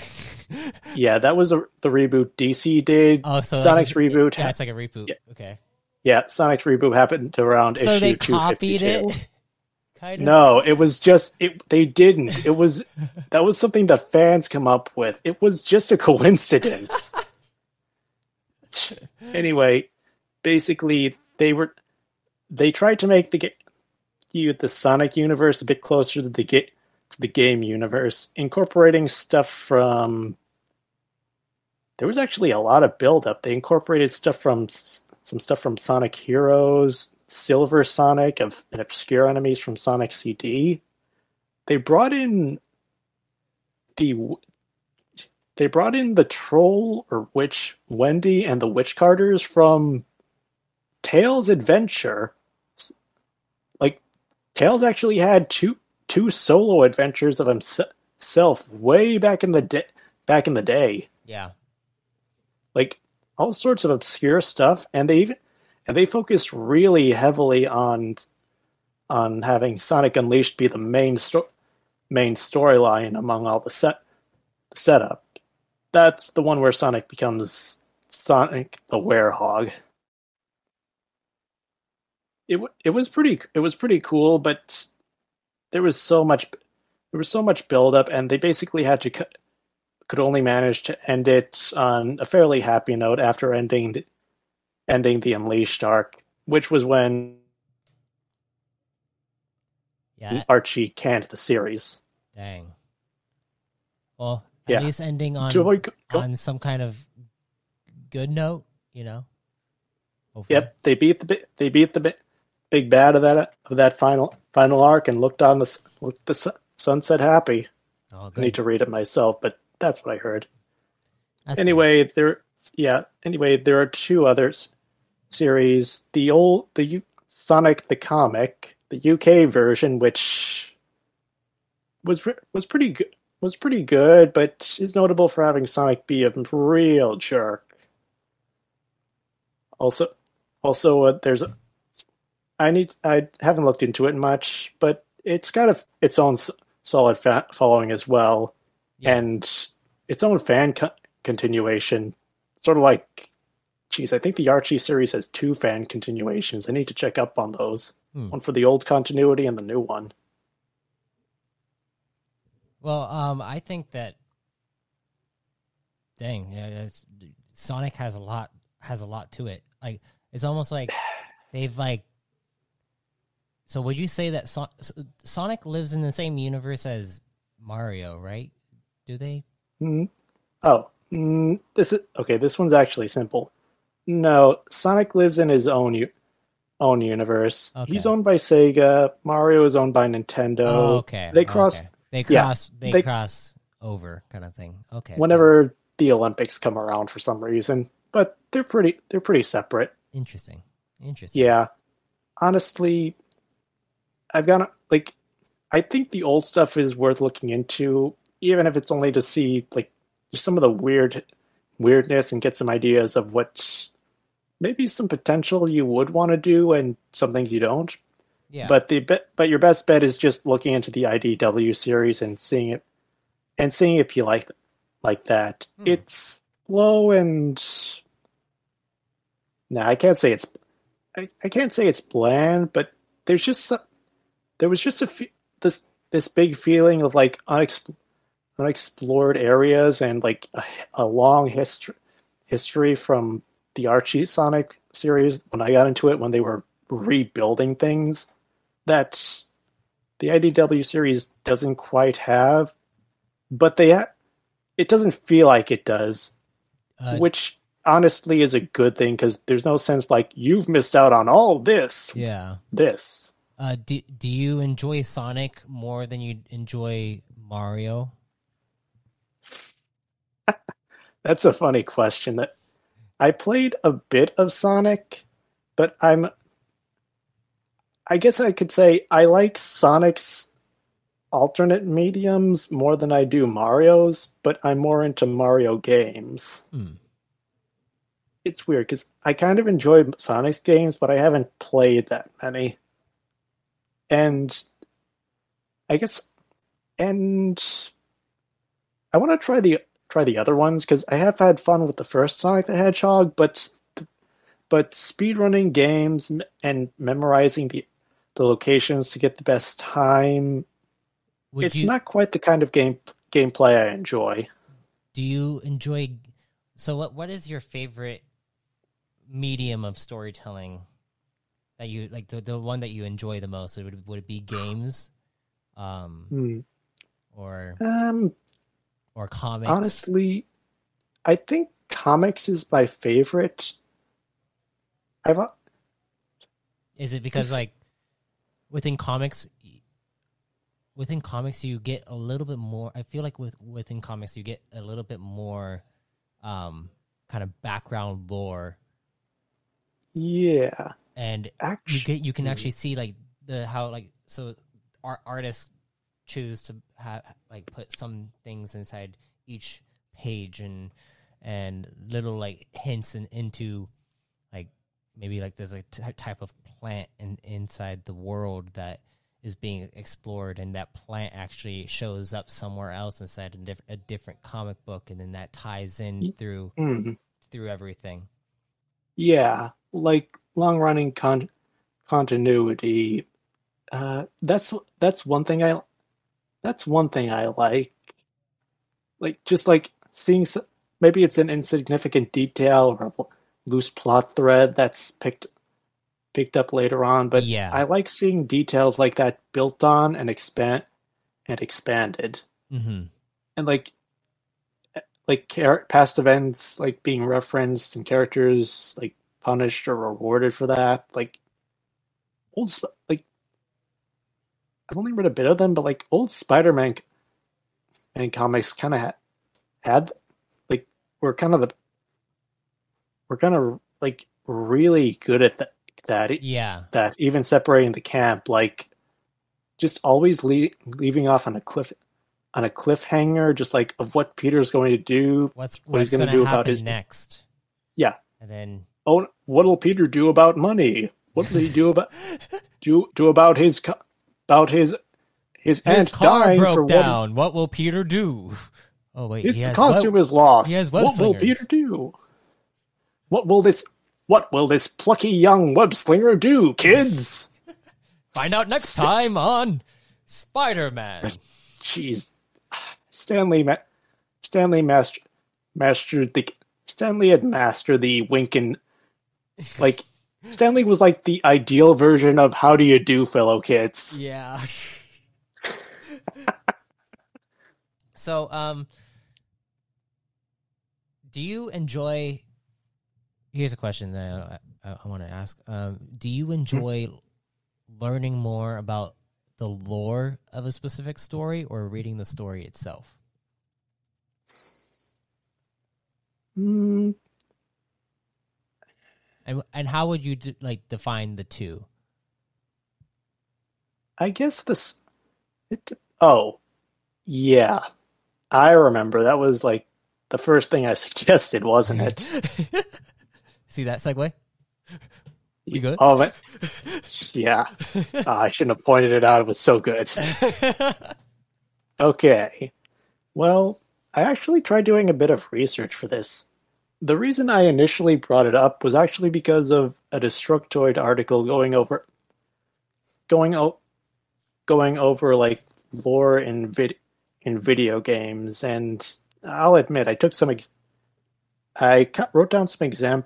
Yeah, that was a, the reboot DC did. oh, so Sonic's like, reboot. Yeah, it's like a reboot. Yeah. Okay. yeah, Sonic's reboot happened around So issue they 252. copied it. [LAUGHS] kind of. No, it was just it. They didn't. It was that was something that fans come up with. It was just a coincidence. [LAUGHS] [LAUGHS] anyway, basically, they were they tried to make the you the Sonic universe a bit closer to the to the game universe, incorporating stuff from. There was actually a lot of build-up. They incorporated stuff from some stuff from Sonic Heroes, Silver Sonic, of and obscure enemies from Sonic CD. They brought in the they brought in the troll or witch Wendy and the Witchcarters from Tails Adventure. Like Tails actually had two two solo adventures of himself way back in the day. Back in the day, Yeah. like all sorts of obscure stuff, and they even and they focused really heavily on on having Sonic Unleashed be the main sto- main storyline among all the set the setup. That's the one where Sonic becomes Sonic the Werehog. It it was pretty it was pretty cool, but there was so much there was so much build up, and they basically had to cut could only manage to end it on a fairly happy note after ending the ending the Unleashed arc, which was when Yeah. Archie canned the series. Dang. Well, at Yeah. least ending on Joy, go- on some kind of good note, you know. Hopefully. Yep, they beat the they beat the bi- big bad of that of that final final arc and looked on the looked the sunset happy. Oh, I need to read it myself, but that's what I heard. That's good. anyway, there yeah. Anyway, there are two others series. The old the U, Sonic the comic, the UK version, which was was pretty good. Was pretty good, but is notable for having Sonic be a real jerk. Also, also uh, there's a. I need. I haven't looked into it much, but it's got a, its own solid fa- following as well, Yeah. and its own fan co- continuation. Sort of like, geez, I think the Archie series has two fan continuations. I need to check up on those. Hmm. One for the old continuity and the new one. Well, um, I think that. Dang, yeah, it's, Sonic has a lot has a lot to it. Like it's almost like [SIGHS] they've like. So would you say that so- Sonic lives in the same universe as Mario, right? Do they? Mm. Oh, mm, this is okay. This one's actually simple. No, Sonic lives in his own u- own universe. Okay. He's owned by Sega. Mario is owned by Nintendo. Oh, okay. They cross okay. They yeah, they, they- cross over, kind of thing. Okay. whenever the Olympics come around for some reason. But they're pretty they're pretty separate. Interesting. Interesting. Yeah. Honestly, I've got like I think the old stuff is worth looking into, even if it's only to see like just some of the weird weirdness and get some ideas of what maybe some potential you would want to do and some things you don't. Yeah. But the but your best bet is just looking into the IDW series and seeing it and seeing if you like like that. Hmm. It's slow and no, I can't say it's I, I can't say it's bland, but there's just some, there was just a fe- this this big feeling of like unexp- unexplored areas and like a, a long history history from the Archie Sonic series when I got into it when they were rebuilding things that the IDW series doesn't quite have, but they ha- it doesn't feel like it does, uh, which honestly is a good thing because there's no sense like you've missed out on all this, Yeah. this. Uh, do do you enjoy Sonic more than you enjoy Mario? [LAUGHS] That's a funny question. That I played a bit of Sonic, but I'm. I guess I could say I like Sonic's alternate mediums more than I do Mario's, but I'm more into Mario games. Hmm. It's weird because I kind of enjoy Sonic's games, but I haven't played that many. And I guess, and I want to try the try the other ones because I have had fun with the first Sonic the Hedgehog, but but speedrunning games and memorizing the the locations to get the best time, Would it's you not quite the kind of game gameplay I enjoy. do you enjoy? So what what is your favorite medium of storytelling that you like the the one that you enjoy the most? Would it, would it be games, um, Hmm. or Um, or comics? honestly, I think comics is my favorite. I've Is it because like within comics within comics you get a little bit more I feel like with within comics you get a little bit more um kind of background lore. Yeah, and you actually, get you can actually see like the how like so art artists choose to have like put some things inside each page and and little like hints in, into like maybe like there's a t- type of plant in, inside the world that is being explored and that plant actually shows up somewhere else inside a, diff- a different comic book and then that ties in Ye- through Hmm. through everything yeah, like long running con- continuity. Uh, that's that's one thing I that's one thing I like. Like just like seeing maybe it's an insignificant detail or a loose plot thread that's picked picked up later on, but yeah I like seeing details like that built on and expand and expanded. mm-hmm. and like like char- past events like being referenced and characters like punished or rewarded for that like old Sp- like i've only read a bit of them but like old spider-man and comics kind of ha- had like were kind of the we're kind of like really good at that that e, yeah. that even separating the camp like just always le- leaving off on a cliff on a cliffhanger just like of what peter's going to do what's what he's what's gonna gonna do about his- next? Yeah. and then oh what'll peter do about money? What'll he do about [LAUGHS] do do about his about his his, his aunt car dying broke for what his, down. What will peter do? Oh wait his costume web- is lost. what will peter do? What will this what will this plucky young web slinger do kids [LAUGHS] find out next Stitch. time on spider-man [LAUGHS] Jeez, Stan Lee, ma- Stan Lee master, mastered the Stan Lee had mastered the winking. Like [LAUGHS] Stan Lee was like the ideal version of "How do you do, fellow kids?" Yeah. so, um, do you enjoy? Here's a question that I, I, I want to ask. Um, do you enjoy learning more about the lore of a specific story, or reading the story itself? Mm, And and how would you de- like define the two? I guess this. It, oh, yeah, I remember that was like the first thing I [LAUGHS] suggested, wasn't it? [LAUGHS] See that segue? You good? Oh, but, yeah. [LAUGHS] Ah, I shouldn't have pointed it out. It was so good. Okay. Well, I actually tried doing a bit of research for this. The reason I initially brought it up was actually because of a Destructoid article going over going o- going over like lore in vid- in video games and I'll admit I took some ex- I wrote down some exam-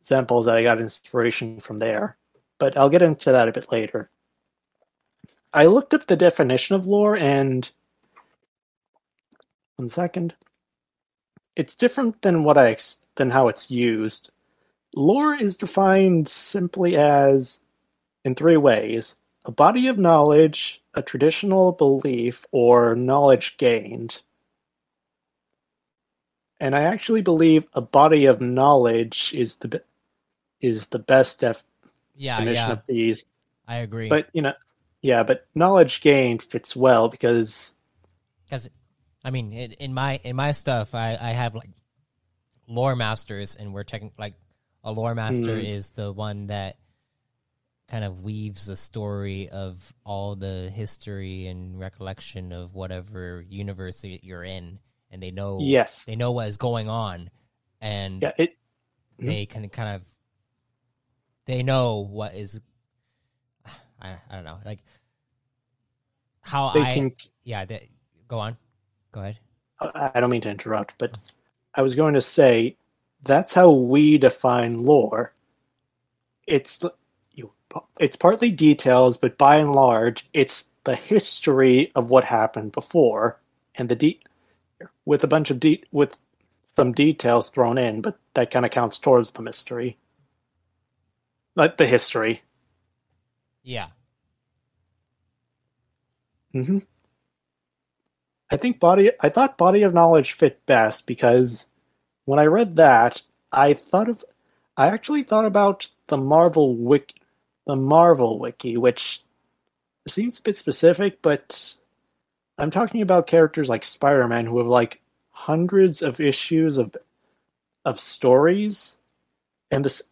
examples that I got inspiration from there, but I'll get into that a bit later. I looked up the definition of lore and one second. It's different than what I than how it's used. Lore is defined simply as in three ways a body of knowledge, a traditional belief, or knowledge gained. And I actually believe a body of knowledge is the is the best def- Yeah, definition yeah, of these. I agree. But you know, yeah, but knowledge gained fits well because because I mean, in, in my in my stuff, I I have like lore masters, and we're taking like a lore master Mm. is the one that kind of weaves the story of all the history and recollection of whatever universe you're in, and they know yes, they know what is going on, and yeah, it they can kind of they know what is [SIGHS] I, I don't know like how they I can. yeah they, go on go ahead I I don't mean to interrupt, but I was going to say that's how we define lore. It's you, it's partly details, but by and large, it's the history of what happened before, and the de- with a bunch of de- with some details thrown in, but that kind of counts towards the mystery, like the history. yeah hmm I think body. I thought body of knowledge fit best because when I read that, I thought of. I actually thought about the Marvel wiki, the Marvel wiki, which seems a bit specific, but I'm talking about characters like Spider-Man who have like hundreds of issues of of stories, and this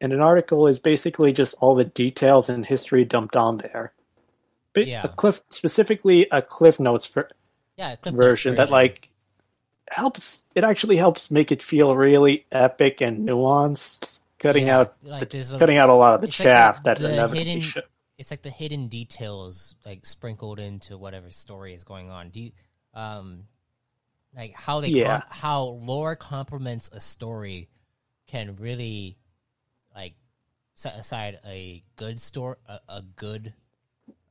and an article is basically just all the details and history dumped on there. But Yeah. a cliff specifically a cliff notes for yeah Cliff Notes version that like helps it actually helps make it feel really epic and nuanced cutting Yeah, out like there's a, cutting out a lot of the it's like chaff the- that the inevitably hidden- should it's like the hidden details like sprinkled into whatever story is going on do you um like how they Yeah. com- how lore complements a story can really like set aside a good story a, a good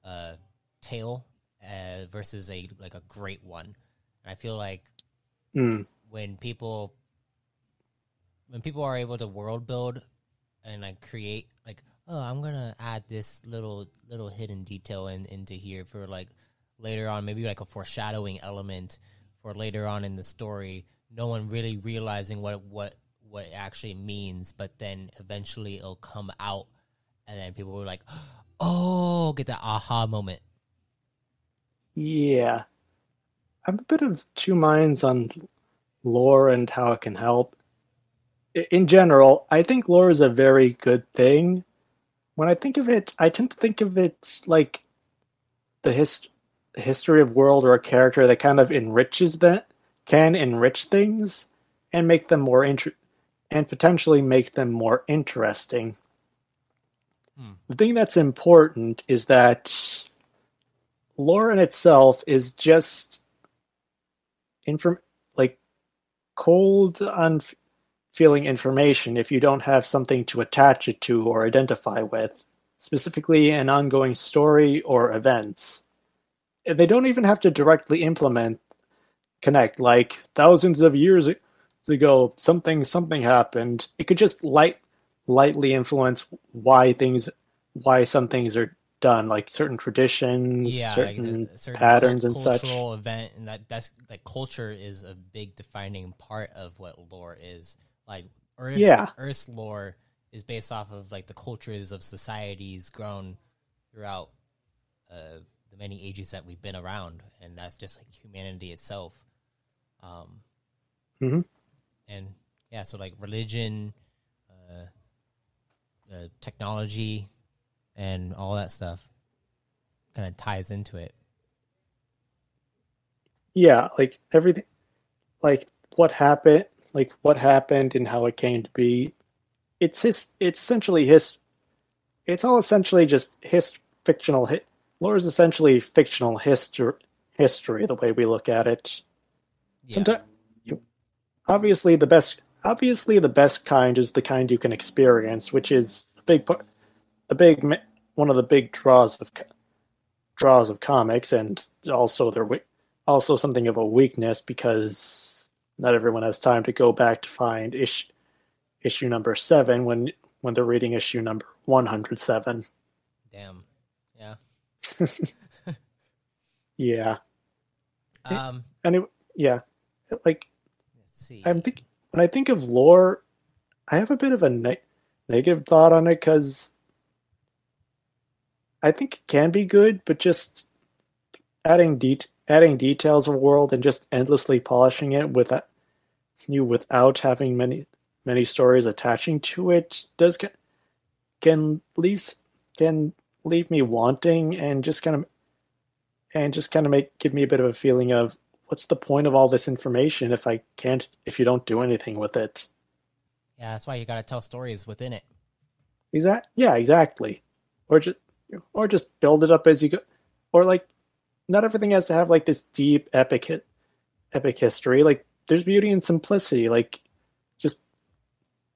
uh tale uh, versus a like a great one. And i feel like Mm, when people when people are able to world build and like create like oh i'm gonna add this little little hidden detail in into here for like later on maybe like a foreshadowing element for later on in the story no one really realizing what what what it actually means but then eventually it'll come out and then people were like [GASPS] oh get that aha moment. Yeah. I'm a bit of two minds on lore and how it can help. In general i think lore is a very good thing. When i think of it i tend to think of it like the hist- history of world or a character that kind of enriches that can enrich things and make them more inter- and potentially make them more interesting. Hmm. The thing that's important is that lore in itself is just inform like cold unfeeling information if you don't have something to attach it to or identify with, specifically an ongoing story or events. They don't even have to directly implement connect like thousands of years ago something something happened it could just light lightly influence why things why some things are done like certain traditions yeah, certain like a certain patterns and such cultural event, and that that's like culture is a big defining part of what lore is. Like Earth, Yeah. Earth's lore is based off of like the cultures of societies grown throughout uh, the many ages that we've been around, and that's just like humanity itself. Um, Mhm. And yeah, so like religion, uh, uh, technology, and all that stuff kind of ties into it. yeah like everything like what happened like what happened and how it came to be it's his it's essentially his it's all essentially just his fictional hi- lore is essentially fictional history history the way we look at it Yeah. Sometimes, obviously, the best, obviously, the best kind is the kind you can experience, which is a big, part- a big, one of the big draws of draws of comics, and also their, also something of a weakness because not everyone has time to go back to find ish, issue number seven when when they're reading issue number one hundred seven. Damn. Yeah. [LAUGHS] Yeah. Um. Anyway, yeah. Like see. I'm think when I think of lore, I have a bit of a ne- negative thought on it because I think it can be good, but just adding det adding details of a world and just endlessly polishing it without you without having many many stories attaching to it does ca- can leave can leave me wanting and just kind of and just kind of make give me a bit of a feeling of what's the point of all this information if I can't if you don't do anything with it? yeah, that's why you gotta tell stories within it. Exact yeah, exactly. Or just or just build it up as you go or like not everything has to have like this deep epic epic history. Like there's beauty in simplicity. Like just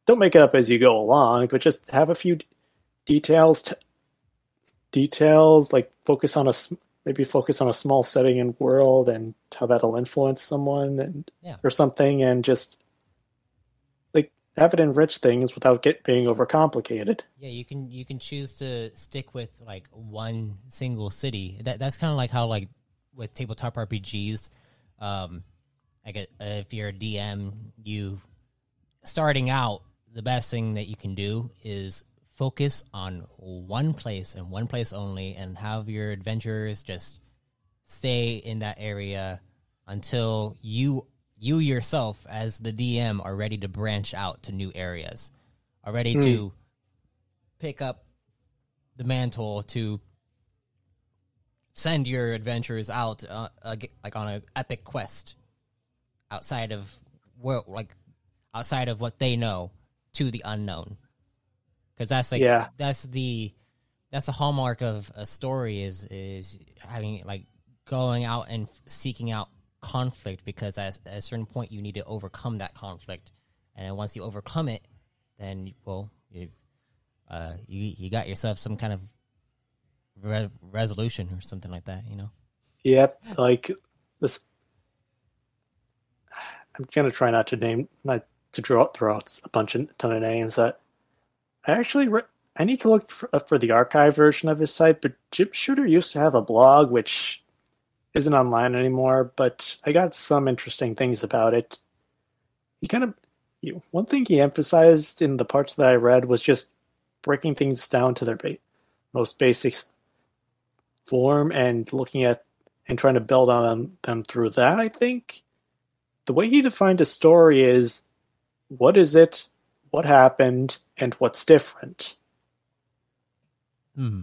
don't make it up as you go along, but just have a few d- details to, details like focus on a maybe focus on a small setting and world and how that'll influence someone and Yeah. or something and just like have it enrich things without get being overcomplicated. Yeah, you can you can choose to stick with like one single city. That that's kind of like how like with tabletop RPGs, um, like a, if you're a DM, you starting out, the best thing that you can do is focus on one place and one place only, and have your adventurers just stay in that area until you you yourself as the DM are ready to branch out to new areas, are ready to pick up the mantle to send your adventurers out uh, uh, like on an epic quest outside of where like outside of what they know to the unknown because that's like Yeah. that's the that's the hallmark of a story is is having like going out and seeking out conflict because at, at a certain point you need to overcome that conflict and then once you overcome it then well you uh you you got yourself some kind of re- resolution or something like that you know Yep, like this. I'm gonna try not to name, not to draw throw out a bunch of ton of names. That I actually re- I need to look for, uh, for the archive version of his site, but Jim Shooter used to have a blog which isn't online anymore. But I got some interesting things about it. He kind of you, one thing he emphasized in the parts that I read was just breaking things down to their ba- most basic form and looking at and trying to build on them through that, I think. The way he defined a story is what is it, what happened, and what's different. hmm.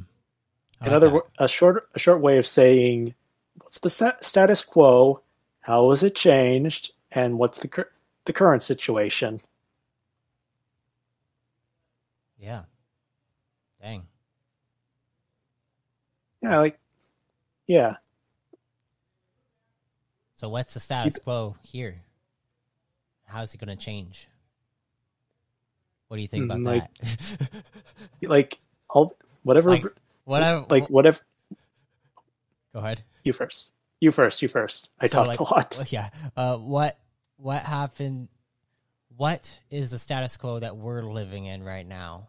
Another wo- a short a short way of saying what's the status quo, how has it changed, and what's the cur- the current situation. yeah. Dang. Yeah, like yeah. so what's the status quo here? How's it going to change what do you think about Mm, like- that [LAUGHS] Like all whatever Like, whatever like whatever go ahead you first. You first, you first. I So, talked like, a lot. yeah. Uh, what what happened? What is the status quo that we're living in right now,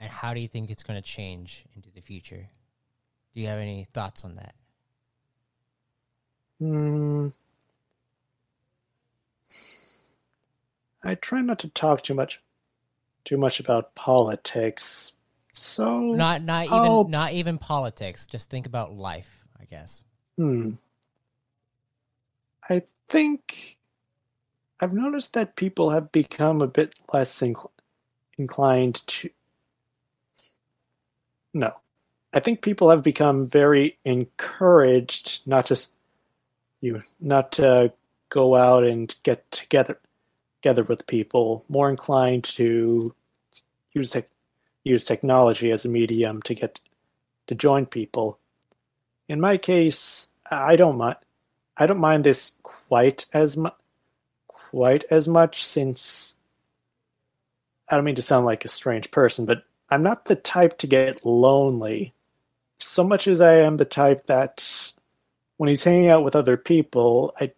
and how do you think it's going to change into the future? Do you have any thoughts on that? Hmm. I try not to talk too much, too much about politics. So, Not not even Oh. not even politics. Just think about life, I guess. hmm. I think I've noticed that people have become a bit less incl- inclined to. No, I think people have become very encouraged not just you not to go out and get together together with people. More inclined to use tech, use technology as a medium to get to join people. In my case, I don't mind. I don't mind this quite as much. Quite as much since I don't mean to sound like a strange person, but I'm not the type to get lonely so much as I am the type that when he's hanging out with other people, I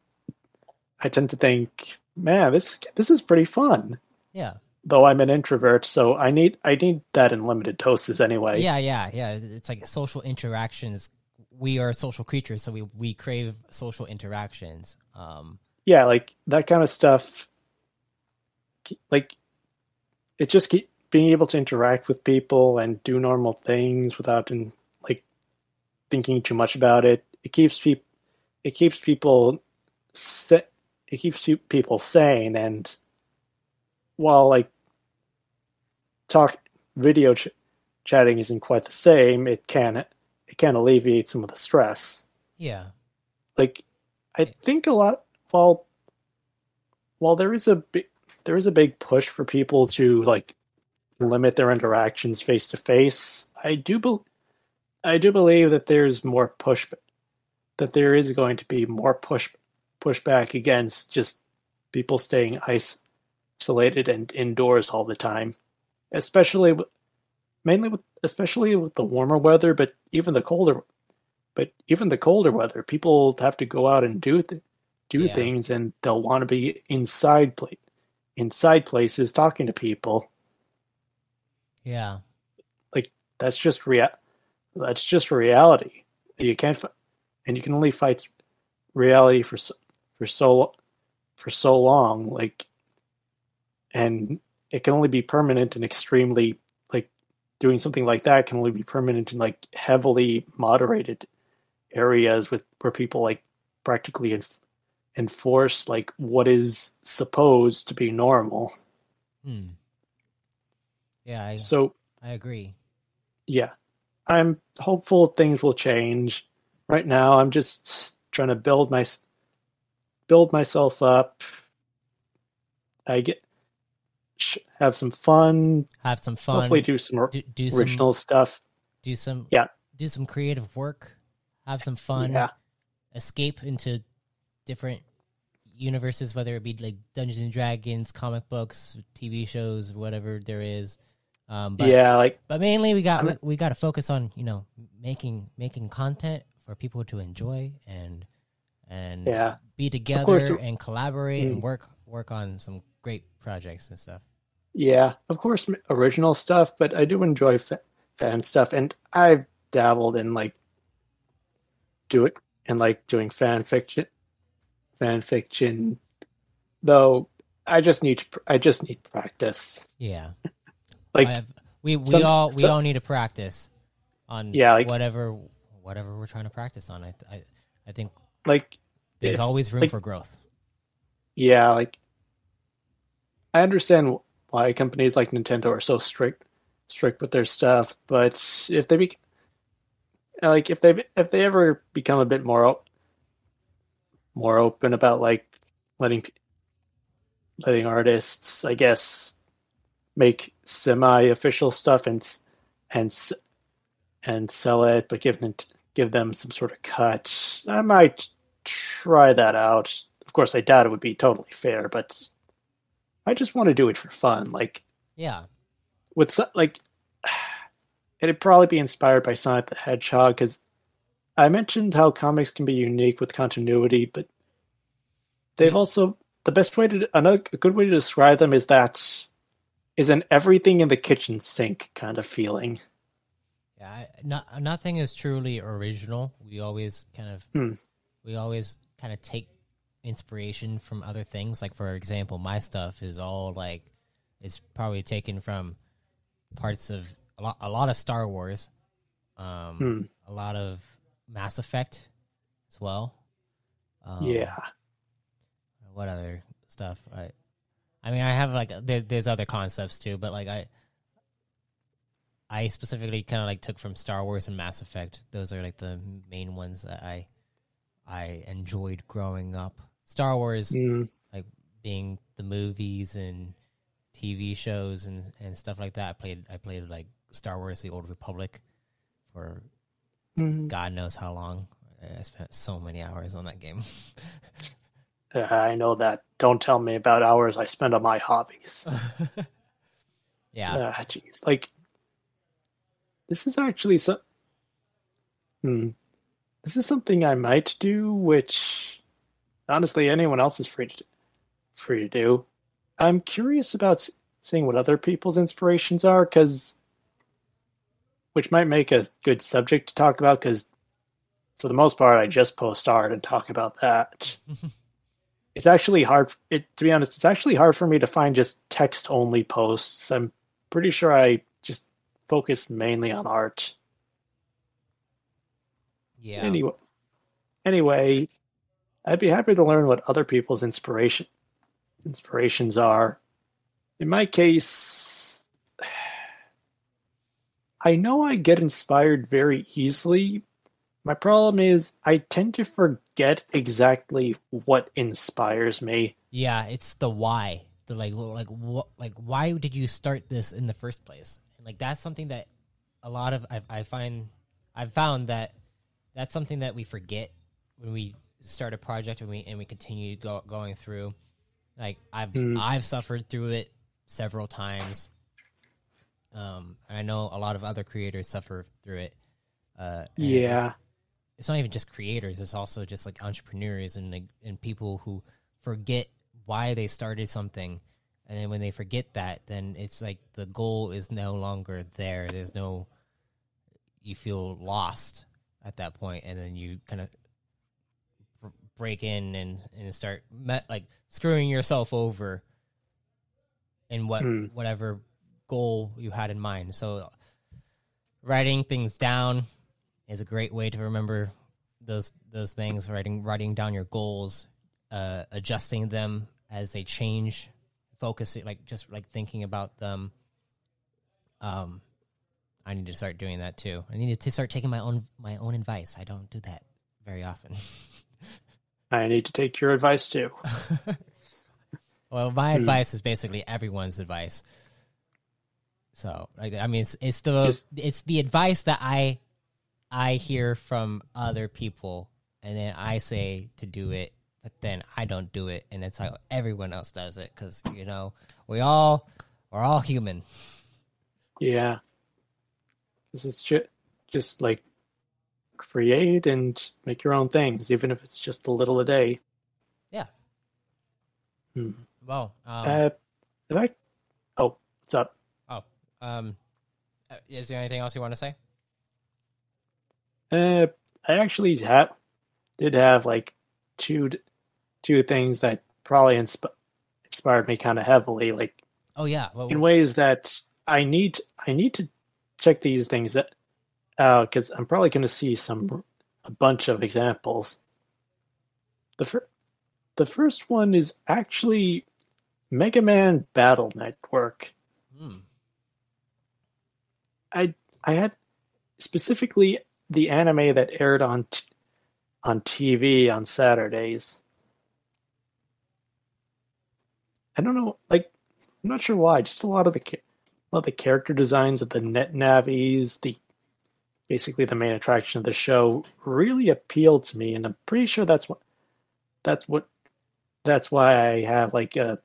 I tend to think, man, this this is pretty fun. Yeah, though I'm an introvert, so I need I need that in limited doses anyway. Yeah, yeah, yeah. It's like social interactions. We are social creatures, so we we crave social interactions. Um, yeah, like that kind of stuff. Like it just keep being able to interact with people and do normal things without in, like thinking too much about it. It keeps people it keeps people it keeps people sane and while like talk video ch- chatting isn't quite the same, it can it can alleviate some of the stress. Yeah. Like I think a lot while while there is a big there is a big push for people to like limit their interactions face to face. I do be- I do believe that there's more push that there is going to be more push pushback against just people staying isolated and indoors all the time, especially mainly with especially with the warmer weather, but even the colder but even the colder weather, people have to go out and do th- do yeah. things and they'll want to be inside place inside places talking to people. Yeah. Like that's just rea- that's just reality. You can't and you can only fight reality for so, for so for so long like and it can only be permanent and extremely like doing something like that can only be permanent in like heavily moderated areas with where people like practically enf- enforce like what is supposed to be normal. Hmm. Yeah. I, so I agree. Yeah, I'm hopeful things will change. Right now, I'm just trying to build my build myself up. I get have some fun. Have some fun. Hopefully, do some do, do original some, stuff. Do some yeah. Do some creative work. Have some fun. Yeah. Escape into different universes, whether it be like Dungeons and Dragons, comic books, TV shows, whatever there is. Um, but, yeah, like but mainly we got we, we got to focus on you know making making content for people to enjoy and and yeah. be together and collaborate mm. and work work on some great projects and stuff. Yeah, of course, original stuff, but I do enjoy fan stuff, and I've dabbled in like do it and like doing fan fiction fan fiction, though I just need I just need practice. Yeah, [LAUGHS] like have, we we some, all we some, all need to practice on yeah like, whatever whatever we're trying to practice on. I I, I think like there's if, always room like, for growth. Yeah, like I understand why companies like Nintendo are so strict strict with their stuff, but if they be like if they if they ever become a bit more more open about like letting letting artists, I guess, make semi-official stuff and and and sell it, but give them give them some sort of cut. I might try that out. Of course, I doubt it would be totally fair, but I just want to do it for fun. Like, yeah, with like, [SIGHS] it'd probably be inspired by Sonic the Hedgehog because I mentioned how comics can be unique with continuity, but they've mm-hmm. also the best way to another a good way to describe them is that is an everything in the kitchen sink kind of feeling. Yeah, not, nothing is truly original. We always kind of hmm. we always kind of take inspiration from other things. Like for example, my stuff is all like it's probably taken from parts of a lot, a lot of Star Wars, um, hmm. a lot of Mass Effect as well. Um, yeah. What other stuff? I, I mean, I have like there, there's other concepts too, but like I, I specifically kind of like took from Star Wars and Mass Effect. Those are like the main ones that I, I enjoyed growing up. Star Wars, mm. like being the movies and TV shows and and stuff like that. I played I played like Star Wars: The Old Republic for Mm-hmm. God knows how long. I spent so many hours on that game. [LAUGHS] uh, I know that. Don't tell me about hours I spend on my hobbies. [LAUGHS] yeah. Uh, jeez. Like, this is actually some. Hmm. This is something I might do, which honestly anyone else is free to free to do. I'm curious about seeing what other people's inspirations are, because which might make a good subject to talk about. Because for the most part, I just post art and talk about that. [LAUGHS] it's actually hard. It to be honest, it's actually hard for me to find just text only posts. I'm pretty sure I just focus mainly on art. Yeah. Anyway, anyway, I'd be happy to learn what other people's inspiration inspirations are. In my case, [SIGHS] I know I get inspired very easily. My problem is I tend to forget exactly what inspires me. Yeah, it's the why. The like, like what, like why did you start this in the first place? And like that's something that a lot of I, I find I've found that that's something that we forget when we start a project and we and we continue go, going through. Like I've Mm. I've suffered through it several times. Um, and I know a lot of other creators suffer through it. Uh, and it's- Yeah. it's not even just creators; it's also just like entrepreneurs and like, and people who forget why they started something, and then when they forget that, then it's like the goal is no longer there. There's no, you feel lost at that point, and then you kind of break in and and start met like screwing yourself over in what Hmm. whatever goal you had in mind. So writing things down is a great way to remember those those things. Writing writing down your goals, uh, adjusting them as they change, focusing like just like thinking about them. Um, I need to start doing that too. I need to start taking my own my own advice. I don't do that very often. [LAUGHS] I need to take your advice too. [LAUGHS] well, my Hmm. advice is basically everyone's advice. So, like, I mean, it's, it's the Just- it's the advice that I I hear from other people, and then I say to do it, but then I don't do it, and it's how everyone else does it because you know we all we're all human. Yeah. This is ju- just like create and make your own things, even if it's just a little a day. Yeah. Hmm. Well, um, Uh, if I, oh, what's up? oh, um, uh, is there anything else you want to say? Uh, I actually have did have like two d- two things that probably insp- inspired me kind of heavily, like Oh yeah, well, in ways that I need I need to check these things out because I'm probably going to see some a bunch of examples. The fir- the first one is actually Mega Man Battle Network. hmm, I I had specifically the anime that aired on t- on TV on Saturdays. I don't know, like I'm not sure why. Just a lot of the a lot of the character designs of the NetNavis, the basically the main attraction of the show, really appealed to me, and I'm pretty sure that's what that's what that's why I have like a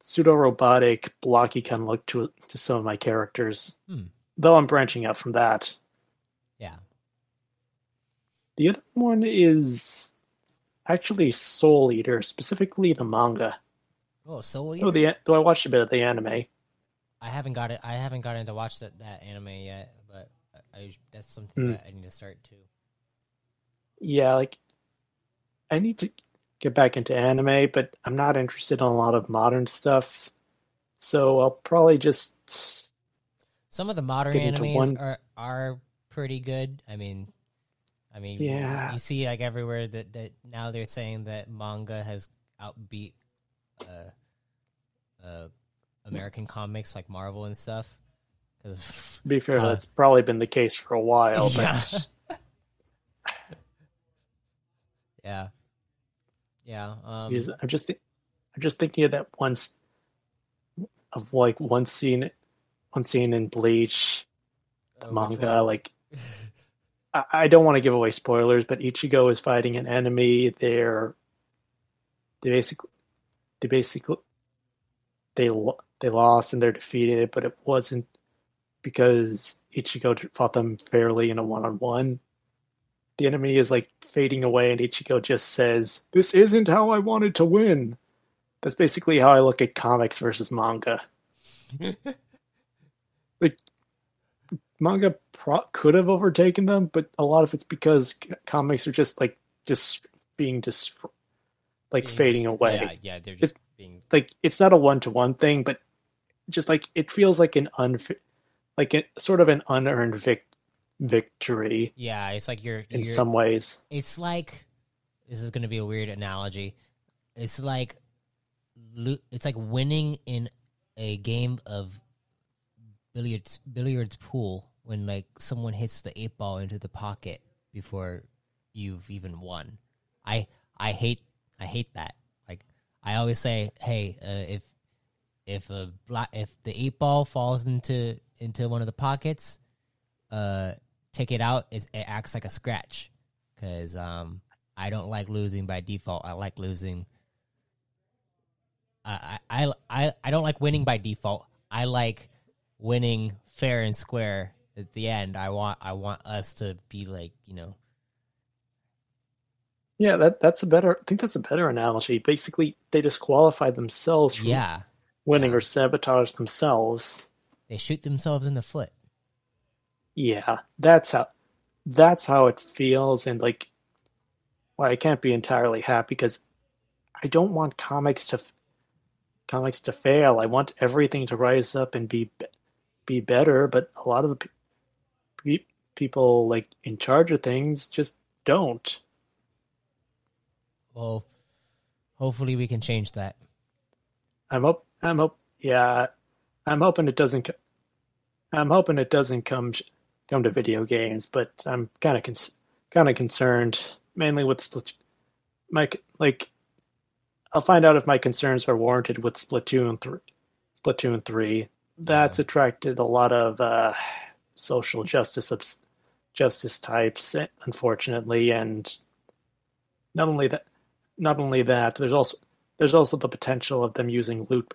pseudo robotic blocky kind of look to to some of my characters. Hmm. Though I'm branching out from that. yeah. The other one is actually Soul Eater, specifically the manga. Oh, so Though the though I watched a bit of the anime. I haven't got it. I haven't gotten to watch that, that anime yet, but I, I that's something Hmm. that I need to start too. Yeah, like I need to get back into anime, but I'm not interested in a lot of modern stuff. So I'll probably just Some of the modern animes one- are are pretty good. I mean, I mean, Yeah. you see like everywhere that that now they're saying that manga has outbeat uh, uh, American comics like Marvel and stuff. 'Cause- be fair, [LAUGHS] Uh, that's probably been the case for a while, Yeah. but [LAUGHS] yeah, yeah. Um, I'm just thi- I'm just thinking of that once of like one scene one scene in Bleach the which manga like [LAUGHS] I, I don't want to give away spoilers, but Ichigo is fighting an enemy. They're they basically they basically they they lost and they're defeated, but it wasn't because Ichigo fought them fairly in a one on one. The enemy is like fading away, and Ichigo just says, "This isn't how I wanted to win." That's basically how I look at comics versus manga. [LAUGHS] like manga pro- could have overtaken them, but a lot of it's because comics are just like just being just like Being fading just- away. Yeah, yeah, they're just being Like it's not a one to one thing, but just like it feels like an unf- like a, sort of an unearned vic- victory yeah. It's like you're in you're, some ways. it's like this is going to be a weird analogy. It's like it's like winning in a game of billiards billiards pool when like someone hits the eight ball into the pocket before you've even won. I I hate I hate that. Like I always say, hey, uh, if if a black if the eight ball falls into into one of the pockets, uh, take it out. It acts like a scratch because um, I don't like losing by default. I like losing. I I I I don't like winning by default. I like winning fair and square at the end. I want I want us to be like you know Yeah, that that's a better. I think that's a better analogy. Basically, they disqualify themselves from yeah winning yeah. or sabotage themselves. they shoot themselves in the foot. Yeah, that's how that's how it feels, and like, why I can't be entirely happy because I don't want comics to comics to fail. I want everything to rise up and be be- be better, but a lot of the pe- people like in charge of things just don't. Well, hopefully we can change that. I'm hope I'm hope yeah, I'm hoping it doesn't. I'm hoping it doesn't come come to video games, but I'm kind of cons- kind of concerned, mainly with Splat- my like. I'll find out if my concerns are warranted with Splatoon three. Splatoon three that's attracted a lot of uh, social justice obs- justice types, unfortunately, and not only that, not only that, there's also there's also the potential of them using loot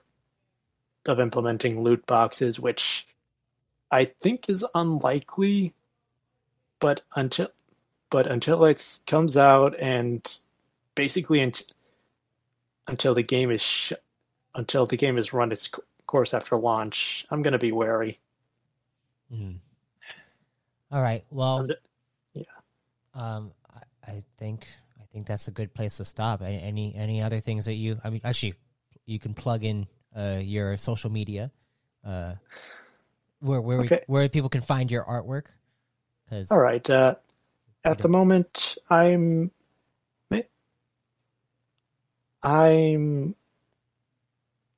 of implementing loot boxes, which I think is unlikely. But until but until it comes out and basically unt- until the game is sh- until the game has run its course after launch, I'm going to be wary. Mhm. All right. Well, the- um, I, I think I think that's a good place to stop. Any any, other things that you? I mean, actually, you can plug in uh, your social media, uh, where where Okay. we, where people can find your artwork. Because All right. Uh, at the moment, I'm I'm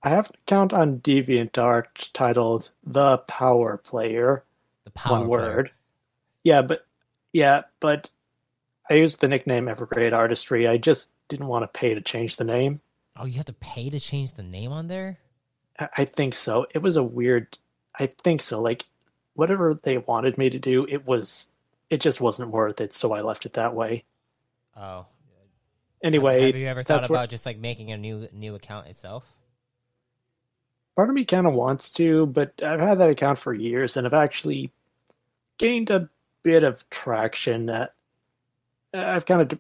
I have an account on DeviantArt titled "The Power Player." the power one player. word. Yeah, but yeah, but I used the nickname Evergrade Artistry. I just didn't want to pay to change the name. Oh, you have to pay to change the name on there. I I think so. It was a weird. I think so. Like whatever they wanted me to do, it was. It just wasn't worth it, so I left it that way. Oh, Anyway, have you ever thought that's where- about just like making a new new account itself? part of me kind of wants to, but I've had that account for years and I've actually gained a bit of traction. I've kind of,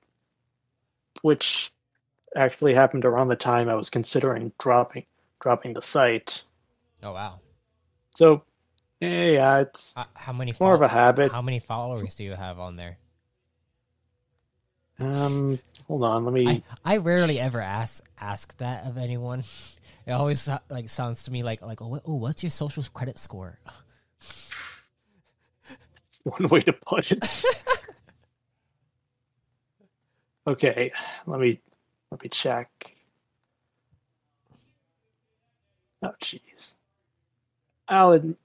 which actually happened around the time I was considering dropping dropping the site. Oh wow! So, yeah, it's Uh, how many? more of a habit. How many followers do you have on there? Um, hold on, let me. I, I rarely ever ask ask that of anyone. [LAUGHS] It always like sounds to me like like oh, what, oh what's your social credit score? [LAUGHS] That's one way to put it. [LAUGHS] okay, let me let me check. Oh, jeez. I'll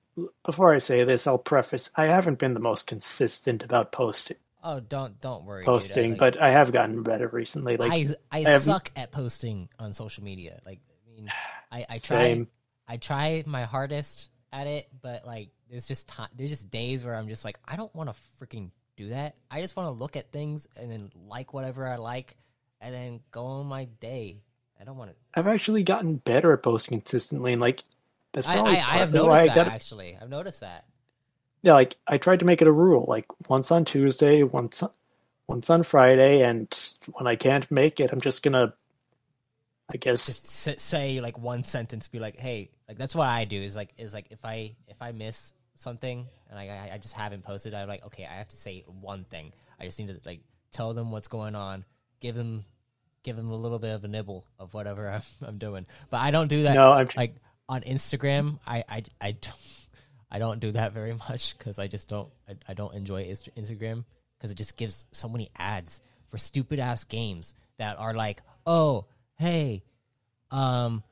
before I say this, I'll preface: I haven't been the most consistent about posting, Oh don't don't worry. dude. I, posting, like, but I have gotten better recently. Like I I, I suck at posting on social media. Like I mean, I I try same. I try my hardest at it, but like there's just time, there's just days where I'm just like I don't want to freaking do that. I just want to look at things and then like whatever I like, and then go on my day. I don't want to. I've actually gotten better at posting consistently, and like that's I, probably I, I have partly why noticed I that got actually. I've noticed that. yeah, like I tried to make it a rule, like once on Tuesday, once on, once on Friday, and when I can't make it, I'm just gonna I guess just say like one sentence be like hey like that's what i do is like is like if i if i miss something and i, I just haven't posted i'm like okay i have to say one thing. I just need to like tell them what's going on give them give them a little bit of a nibble of whatever [LAUGHS] i'm, I'm doing. But i don't do that no, I'm like on instagram i i, I don't I don't do that very [LAUGHS] much because I just don't I, I don't enjoy Instagram because it just gives so many ads for stupid ass games that are like, oh, hey, um,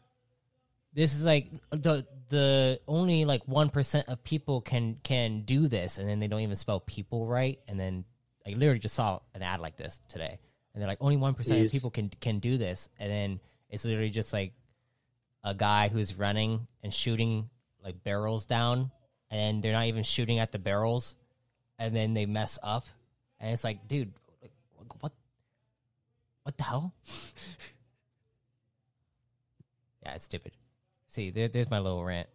this is like the the only like one percent of people can can do this, and then they don't even spell people right, and then I literally just saw an ad like this today, and they're like only one percent of people can can do this, and then it's literally just like a guy who's running and shooting like barrels down, and they're not even shooting at the barrels, and then they mess up, and it's like, dude, what, what the hell? [LAUGHS] yeah, it's stupid. See, there, there's my little rant.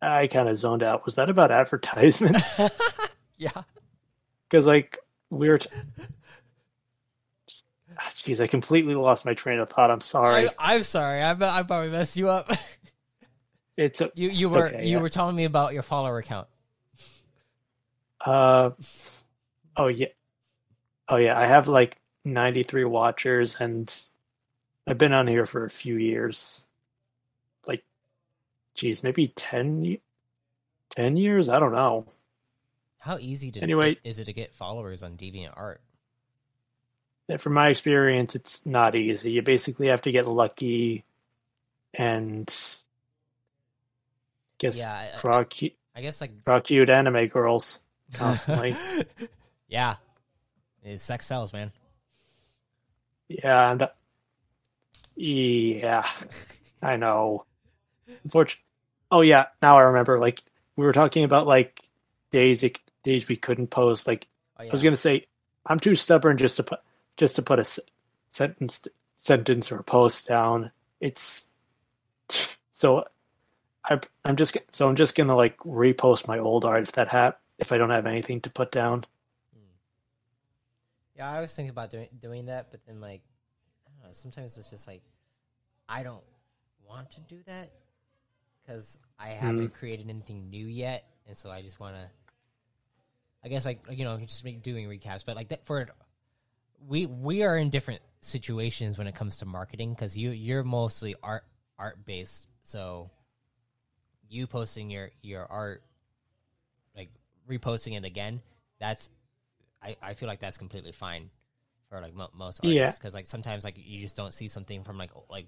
I kind of zoned out. Was that about advertisements? [LAUGHS] [LAUGHS] yeah, Because like we were. T- Jeez, I completely lost my train of thought. I'm sorry. I, I'm sorry. I, I probably messed you up. [LAUGHS] It's a, you you were okay, you yeah. were telling me about your follower count. uh, oh yeah, oh yeah. I have like 93 watchers, and I've been on here for a few years. Geez, maybe 10, 10 years. I don't know. How easy to Anyway- is it to get followers on DeviantArt? From my experience, it's not easy. You basically have to get lucky, and guess Yeah, I- I- draw cute, I guess like draw cute anime girls [LAUGHS] constantly. yeah, sex sells, man. Yeah, and yeah, I know. Unfortunately, oh yeah, now I remember. Like we were talking about like days it, days we couldn't post. Like Oh, yeah. I was gonna say, I'm too stubborn just to put just to put a sentence sentence or a post down. It's [SIGHS] so I I'm just so I'm just gonna like repost my old art if that hap if I don't have anything to put down. Hmm. Yeah, I was thinking about doing doing that, but then like, I don't know. Sometimes it's just like, I don't want to do that because I mm. haven't created anything new yet, and so I just want to. I guess like you know just make doing recaps, but like that for we we are in different situations when it comes to marketing because you you're mostly art art based, so you posting your your art like reposting it again that's I, I feel like that's completely fine for like mo- most Yeah. artists because like sometimes like you just don't see something from like like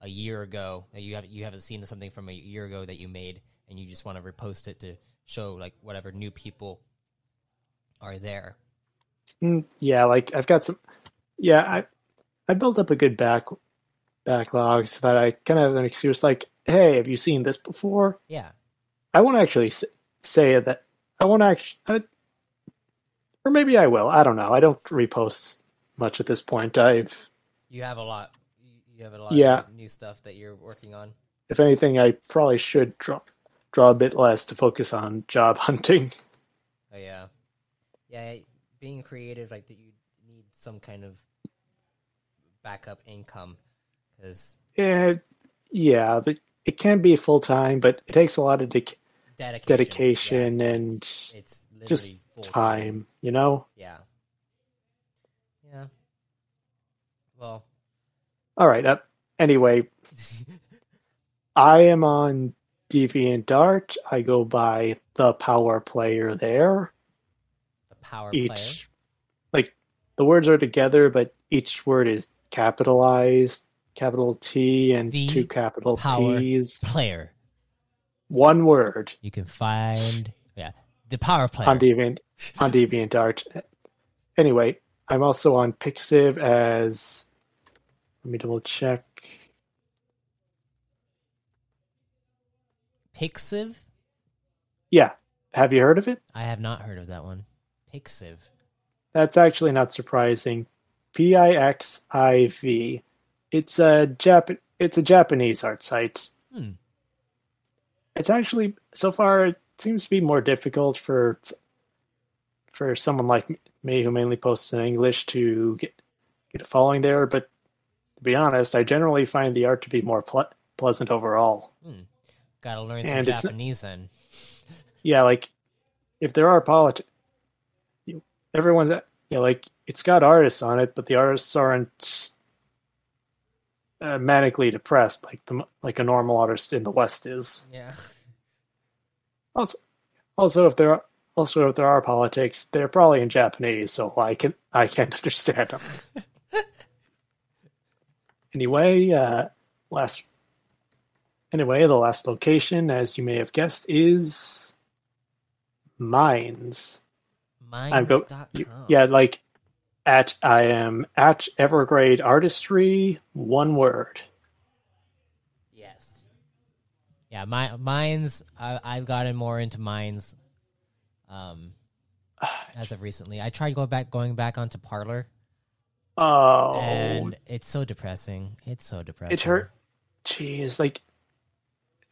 a year ago that you have you haven't seen something from a year ago that you made and you just want to repost it to show like whatever new people are there. Mm, yeah, like I've got some. Yeah, I I built up a good back backlog so that I kind of have an excuse. Like, hey, have you seen this before? Yeah, I won't actually say that. I won't actually, I, or maybe I will. I don't know. I don't repost much at this point. I've, you have a lot. You- have a lot Yeah. of new stuff that you're working on. if anything, I probably should draw draw a bit less to focus on [LAUGHS] job hunting. Oh yeah, yeah. Being creative, like that, you need some kind of backup income because Yeah, yeah, but it can be full time, but it takes a lot of dedic dedication, dedication and it's literally just time. You know. Yeah, yeah. Well, All right. Uh, anyway, I am on DeviantArt. I go by the Power Player there. the power player. each like the words are together but each word is capitalized capital t and The two capital power p's player. one word You can find yeah the power player. on deviant on deviantart anyway i'm also on pixiv as let me double check Pixiv. yeah have you heard of it I have not heard of that one. Pixiv. that's actually not surprising p-i-x-i-v it's a Jap- it's a japanese art site Hmm. it's actually so far it seems to be more difficult for for someone like me who mainly posts in English to get get a following there. But be honest, I generally find the art to be more ple- pleasant overall. Gotta learn some And Japanese then. [LAUGHS] Yeah, like if there are politics, everyone's yeah, like it's got artists on it, but the artists aren't uh, manically depressed like the like a normal artist in the West is. Yeah. [LAUGHS] Also, also if there are also if there are politics, they're probably in Japanese, so I can I can't [LAUGHS] understand them. Anyway, uh, last anyway, the last location, as you may have guessed, is Minds. I'm go yeah, like at I am at Evergrade Artistry, one word. Yes. Yeah, my Minds. I, I've gotten more into Minds. Um, [SIGHS] as of recently, I tried going back, going back onto Parler, Oh, and it's so depressing. It's so depressing. it hurt. Jeez, like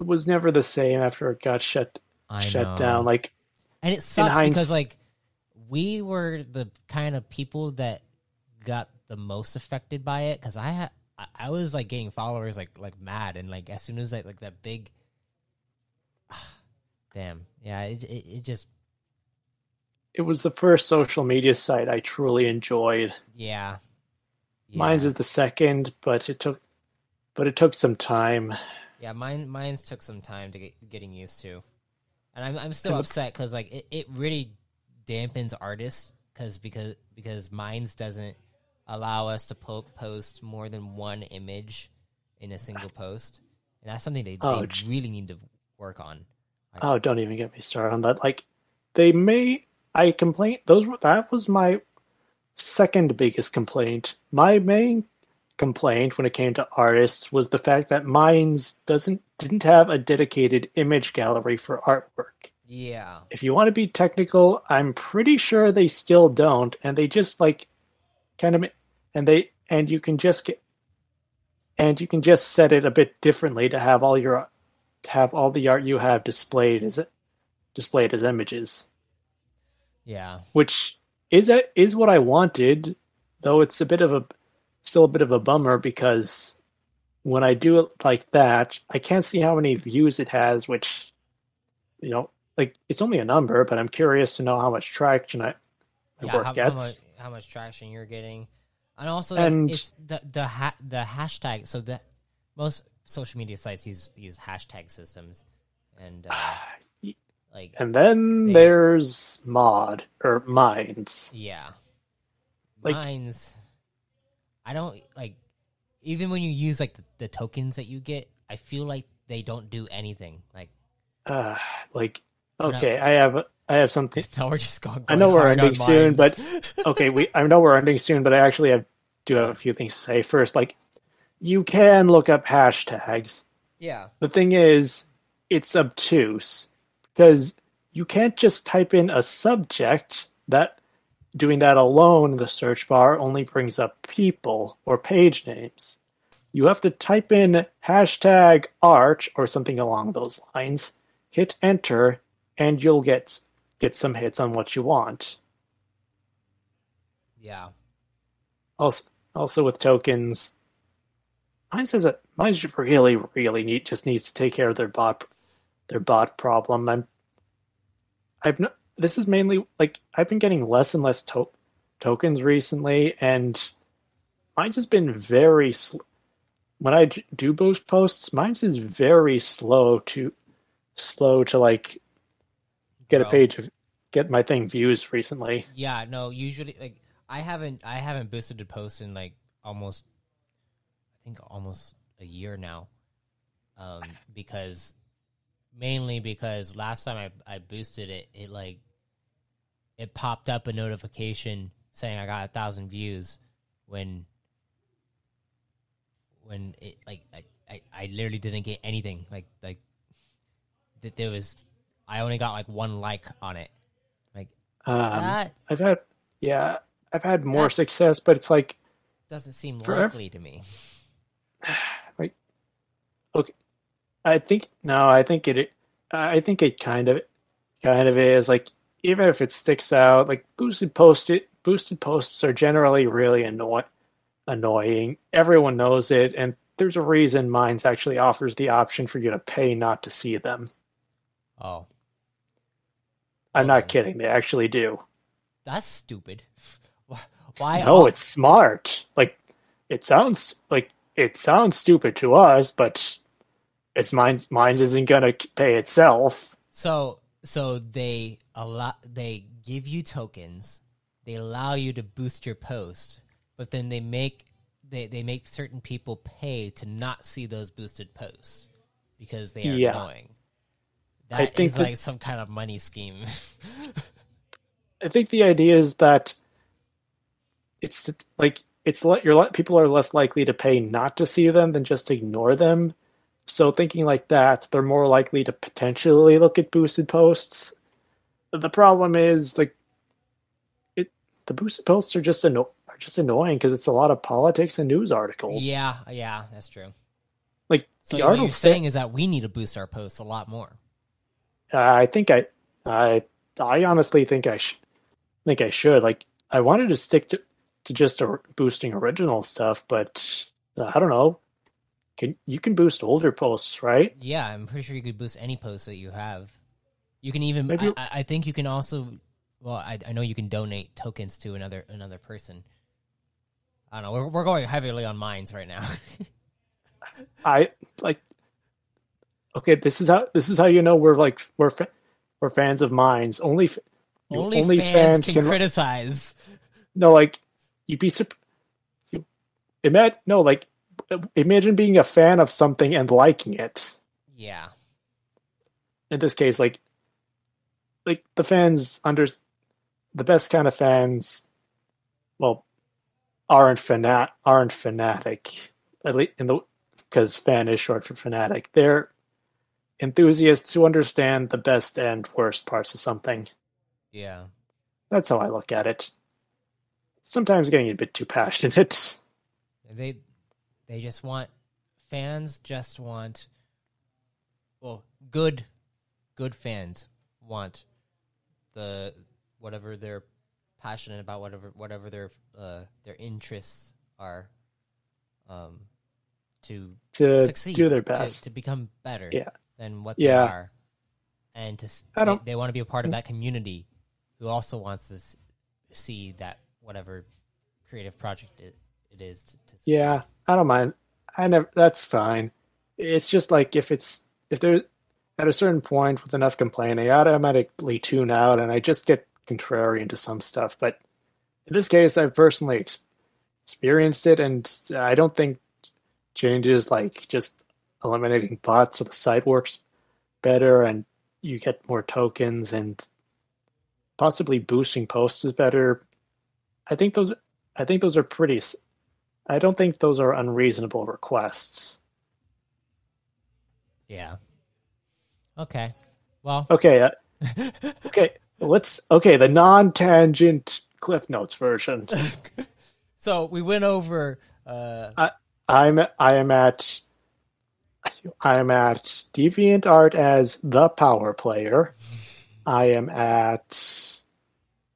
it was never the same after it got shut I shut know. down. Like and it sucks because like we were the kind of people that got the most affected by it because I had I, I was like getting followers like like mad and like as soon as like like that big [SIGHS] damn yeah it, it, it just it was the first social media site I truly enjoyed. yeah, yeah. Minds is the second, but it took but it took some time. Yeah, mine Minds took some time to get getting used to, and I'm I'm still And upset because like it, it really dampens artists because because because Minds doesn't allow us to po- post more than one image in a single post, and that's something they, Oh, they j- really need to work on. Oh, don't even get me started on that. Like they may I complain those were that was my second biggest complaint. My main complaint when it came to artists was the fact that Minds doesn't didn't have a dedicated image gallery for artwork. Yeah, If you want to be technical, I'm pretty sure they still don't, and they just like kind of and they and you can just get and you can just set it a bit differently to have all your to have all the art you have displayed as displayed as images, yeah, which is a, is what I wanted, though it's a bit of a still a bit of a bummer because when I do it like that, I can't see how many views it has, which you know, like it's only a number, but I'm curious to know how much traction I, my yeah. work How, how gets. much how much traction you're getting, and also And- it's the the ha- the hashtag. So the most social media sites use use hashtag systems, and uh, [SIGHS] [SIGHS] like And then They- there's mod or minds. Yeah. Like- Minds I don't like even when you use like the, the tokens that you get, I feel like they don't do anything. Like Uh, like okay, I have I have something. [LAUGHS] now we're just going. I know we're ending soon, but [LAUGHS] Okay, we I know we're ending soon, but I actually have do have a few things to say. First, like you can look up hashtags. yeah. The thing is, it's obtuse because you can't just type in a subject that doing that alone in the search bar only brings up people or page names. You have to type in hashtag arch or something along those lines, hit enter, and you'll get get some hits on what you want. Yeah. Also, also with tokens, mine says that mine really, really neat just needs to take care of their bot, their bot problem. I'm, I've no, this is mainly like I've been getting less and less to- tokens recently, and Minds has been very. Sl- when I do boost posts, Minds is very slow to, slow to like get a page of get my thing views recently. Yeah, no, usually like I haven't I haven't boosted a post in like almost I think almost a year now. Um because mainly because last time I I boosted it it like it popped up a notification saying I got a thousand views when when it like I, I, I literally didn't get anything. Like like th- there was I only got like one like on it. Like Um, that I've had, yeah, I've had more That- success, but it's like, doesn't seem likely to me. [SIGHS] like, okay, I think no, I think it, I think it kind of, kind of is like, even if it sticks out, like boosted post it, boosted posts are generally really annoying, annoying. Everyone knows it, and there's a reason Minds actually offers the option for you to pay not to see them. Oh, I'm not kidding. They actually do. that's stupid. [LAUGHS] Why? no, it's smart. Like it sounds like it sounds stupid to us, but it's Minds Minds isn't gonna pay itself. so so they allow they give you tokens. They allow you to boost your post, but then they make they, they make certain people pay to not see those boosted posts because they are Yeah. annoying. I That is think that- like some kind of money scheme. [LAUGHS] I think the idea is that it's like it's let you're people are less likely to pay not to see them than just ignore them. So thinking like that, they're more likely to potentially look at boosted posts. The problem is like it the boosted posts are just anno- are just annoying because it's a lot of politics and news articles. yeah, yeah, that's true. Like So the what article saying is that we need to boost our posts a lot more. I think I, I, I honestly think I sh- think I should. Like, I wanted to stick to to just or- boosting original stuff, but uh, I don't know. Can you can boost older posts, right? Yeah, I'm pretty sure you could boost any post that you have. You can even. Maybe- I, I think you can also. Well, I, I know you can donate tokens to another another person. I don't know. We're we're going heavily on Minds right now. [LAUGHS] I like. Okay, this is how this is how you know we're like we're fa- we're fans of Minds. Only f- you- Only, fans, can, criticize. no like you'd be surp- you imagine no like imagine being a fan of something and liking it. Yeah, in this case, like like the fans under the best kind of fans, well, aren't fanat aren't fanatic at least in the because fan is short for fanatic. They're enthusiasts who understand the best and worst parts of something. yeah. That's how I look at it. Sometimes getting a bit too passionate. They they just want fans just want well good good fans want the whatever they're passionate about whatever whatever their uh their interests are um to to succeed do their to- best. to, become better Yeah. than what Yeah. they are and to I they, don't- Mm. they want to be a part of that community who also wants to see that whatever creative project it, is to, to. Yeah, I don't mind. I never. That's fine. It's just like if it's if they're at a certain point with enough complaining, I automatically tune out, and I just get contrarian to some stuff. But in this case, I've personally ex- experienced it, and I don't think changes like just eliminating bots so the site works better and you get more tokens and possibly boosting posts is better. I think those I think those are pretty I don't think those are unreasonable requests. Yeah. Okay. Well, Okay, uh, [LAUGHS] okay, let's okay, the non-tangent Cliff Notes version. [LAUGHS] so we went over. Uh, I'm I am at I am at DeviantArt as the power player. I am at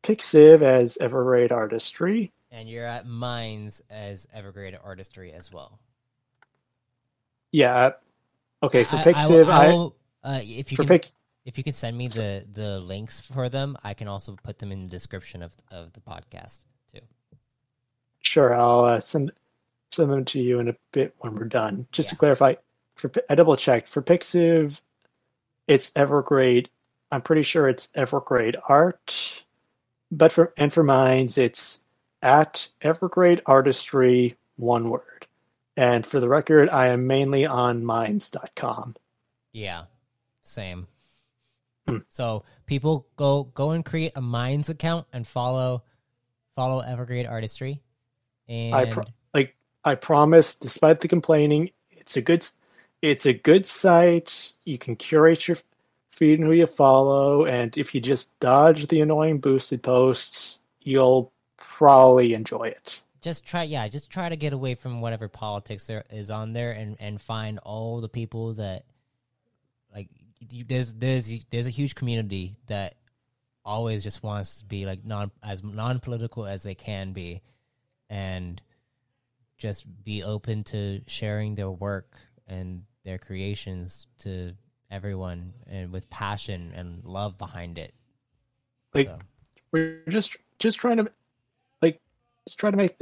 Pixiv as Evergrade Artistry. And you're at Minds as Evergrade Artistry as well. Yeah. Okay, for I- I- Pixiv, I, I, will, uh, if you for can, Pix if you can send me the the links for them, I can also put them in the description of of the podcast too. Sure, I'll uh, send send them to you in a bit when we're done. Just to clarify, for I double checked for Pixiv, it's Evergrade. I'm pretty sure it's Evergrade Art, but for and for Minds, it's at Evergrade Artistry, one word. And for the record, I am mainly on Minds.com. Yeah, same. Hmm. So people go go and create a minds account and follow follow Evergrade Artistry. And I pro- like I promise, despite the complaining, it's a good it's a good site. You can curate your feed and who you follow, and if you just dodge the annoying boosted posts, you'll probably enjoy it. just try yeah just try to get away from whatever politics there is on there and and find all the people that like you, there's there's there's a huge community that always just wants to be like non as non-political as they can be and just be open to sharing their work and their creations to everyone and with passion and love behind it. Like So, we're just just trying to just try to make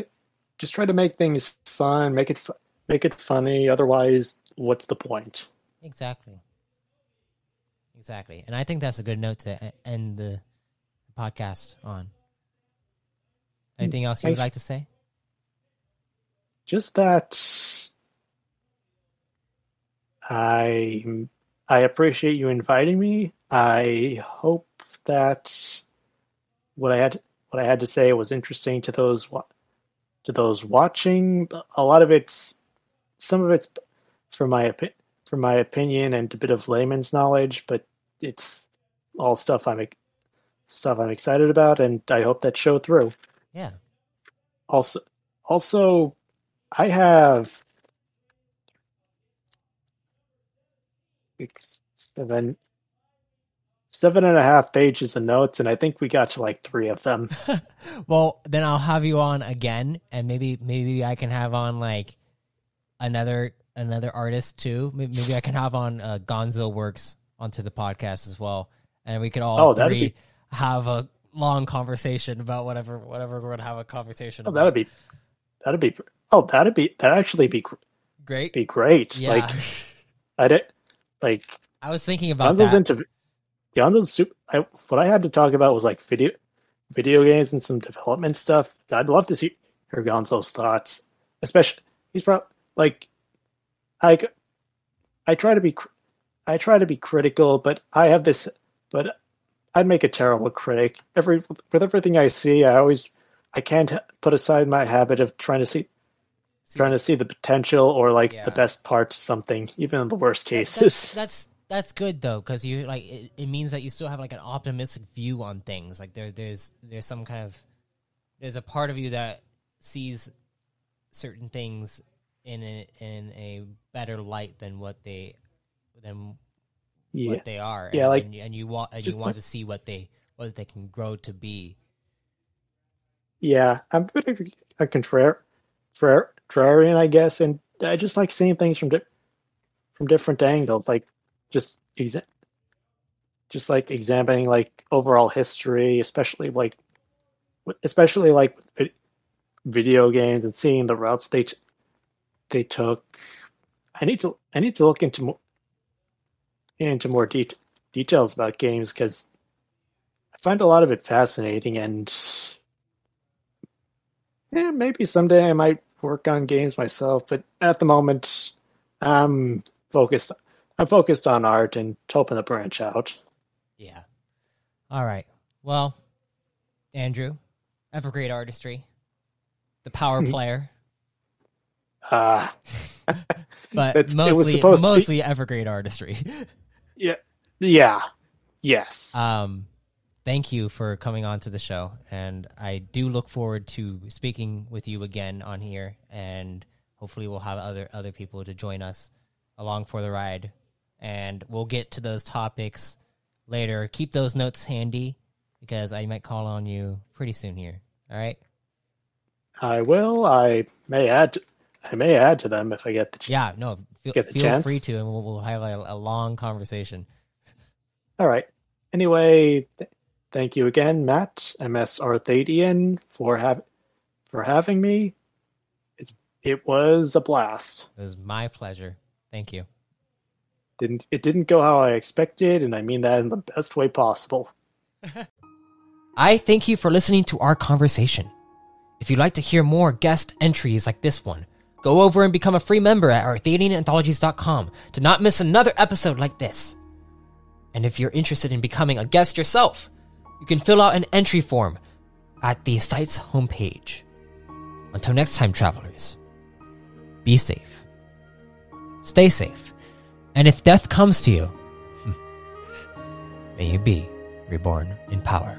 just try to make things fun, make it make it funny. Otherwise, what's the point? exactly. Exactly. And I think that's a good note to end the podcast on. Anything mm, else you would like to say? Just that I I appreciate you inviting me. I hope that what I had what I had to say was interesting to those to those watching. A lot of it's some of it's from my from my opinion and a bit of layman's knowledge, but it's all stuff I'm stuff I'm excited about, and I hope that showed through. Yeah. Also, also, I have six, seven, seven and a half pages of notes, and I think we got to like three of them. [LAUGHS] well, then I'll have you on again, and maybe maybe I can have on like another another artist too. May- Maybe I can have on uh, Gonzo Works onto the podcast as well, and we could all Oh, that'd be- have a long conversation about whatever whatever we're gonna have a conversation. Oh, about. that'd be, that'd be, oh, that'd be, that'd actually be great. be great. yeah, Like [LAUGHS] I did, like I was thinking about that. into Gonzo's super. I, what I had to talk about was like video, video games and some development stuff. I'd love to see hear Gonzo's thoughts, especially he's probably like, i try to be, I try to be critical, but I have this, but I'd make a terrible critic. Every with everything I see, I always, I can't put aside my habit of trying to see. See, Trying to see the potential or like Yeah. the best parts of something, even in the worst cases. That's, that's that's good though, because you like it, it means that you still have like an optimistic view on things. Like there there's there's some kind of there's a part of you that sees certain things in a, in a better light than what they than yeah. what they are. Yeah, and, like- and you, and you want and you want like- to see what they what they can grow to be. Yeah, I'm a bit of a contrar- contrar- contrarian, I guess, and I just like seeing things from di- from different angles, like just exa- just like examining like overall history, especially like especially like video games and seeing the routes they t- they took. I need to I need to look into more into more det- details about games because I find a lot of it fascinating and yeah, maybe someday I might work on games myself, but at the moment, I'm focused. I'm focused on art and hoping to branch out. Yeah. All right. Well, Andrew, Evergrade Artistry, the power [LAUGHS] player, Uh, [LAUGHS] but That's- it was mostly to be- mostly Evergrade Artistry. [LAUGHS] yeah, yeah, yes. Um, thank you for coming on to the show, and I do look forward to speaking with you again on here, and hopefully we'll have other other people to join us along for the ride, and we'll get to those topics later. Keep those notes handy because I might call on you pretty soon here. All right. I will. I may add. To, I may add to them if I get the. Ch- Yeah. No. Feel, Get the feel chance? free to, and we'll, we'll have a, a long conversation. All right. Anyway, th- thank you again, Matt MS Arthadian, for have for having me. It's, it was a blast. It was my pleasure. Thank you. Didn't it didn't go how I expected, and I mean that in the best way possible. [LAUGHS] I thank you for listening to our conversation. If you'd like to hear more guest entries like this one, go over and become a free member at arthadiananthologies.com to not miss another episode like this. And if you're interested in becoming a guest yourself, you can fill out an entry form at the site's homepage. Until next time, travelers, be safe, stay safe, and if death comes to you, [LAUGHS] may you be reborn in power.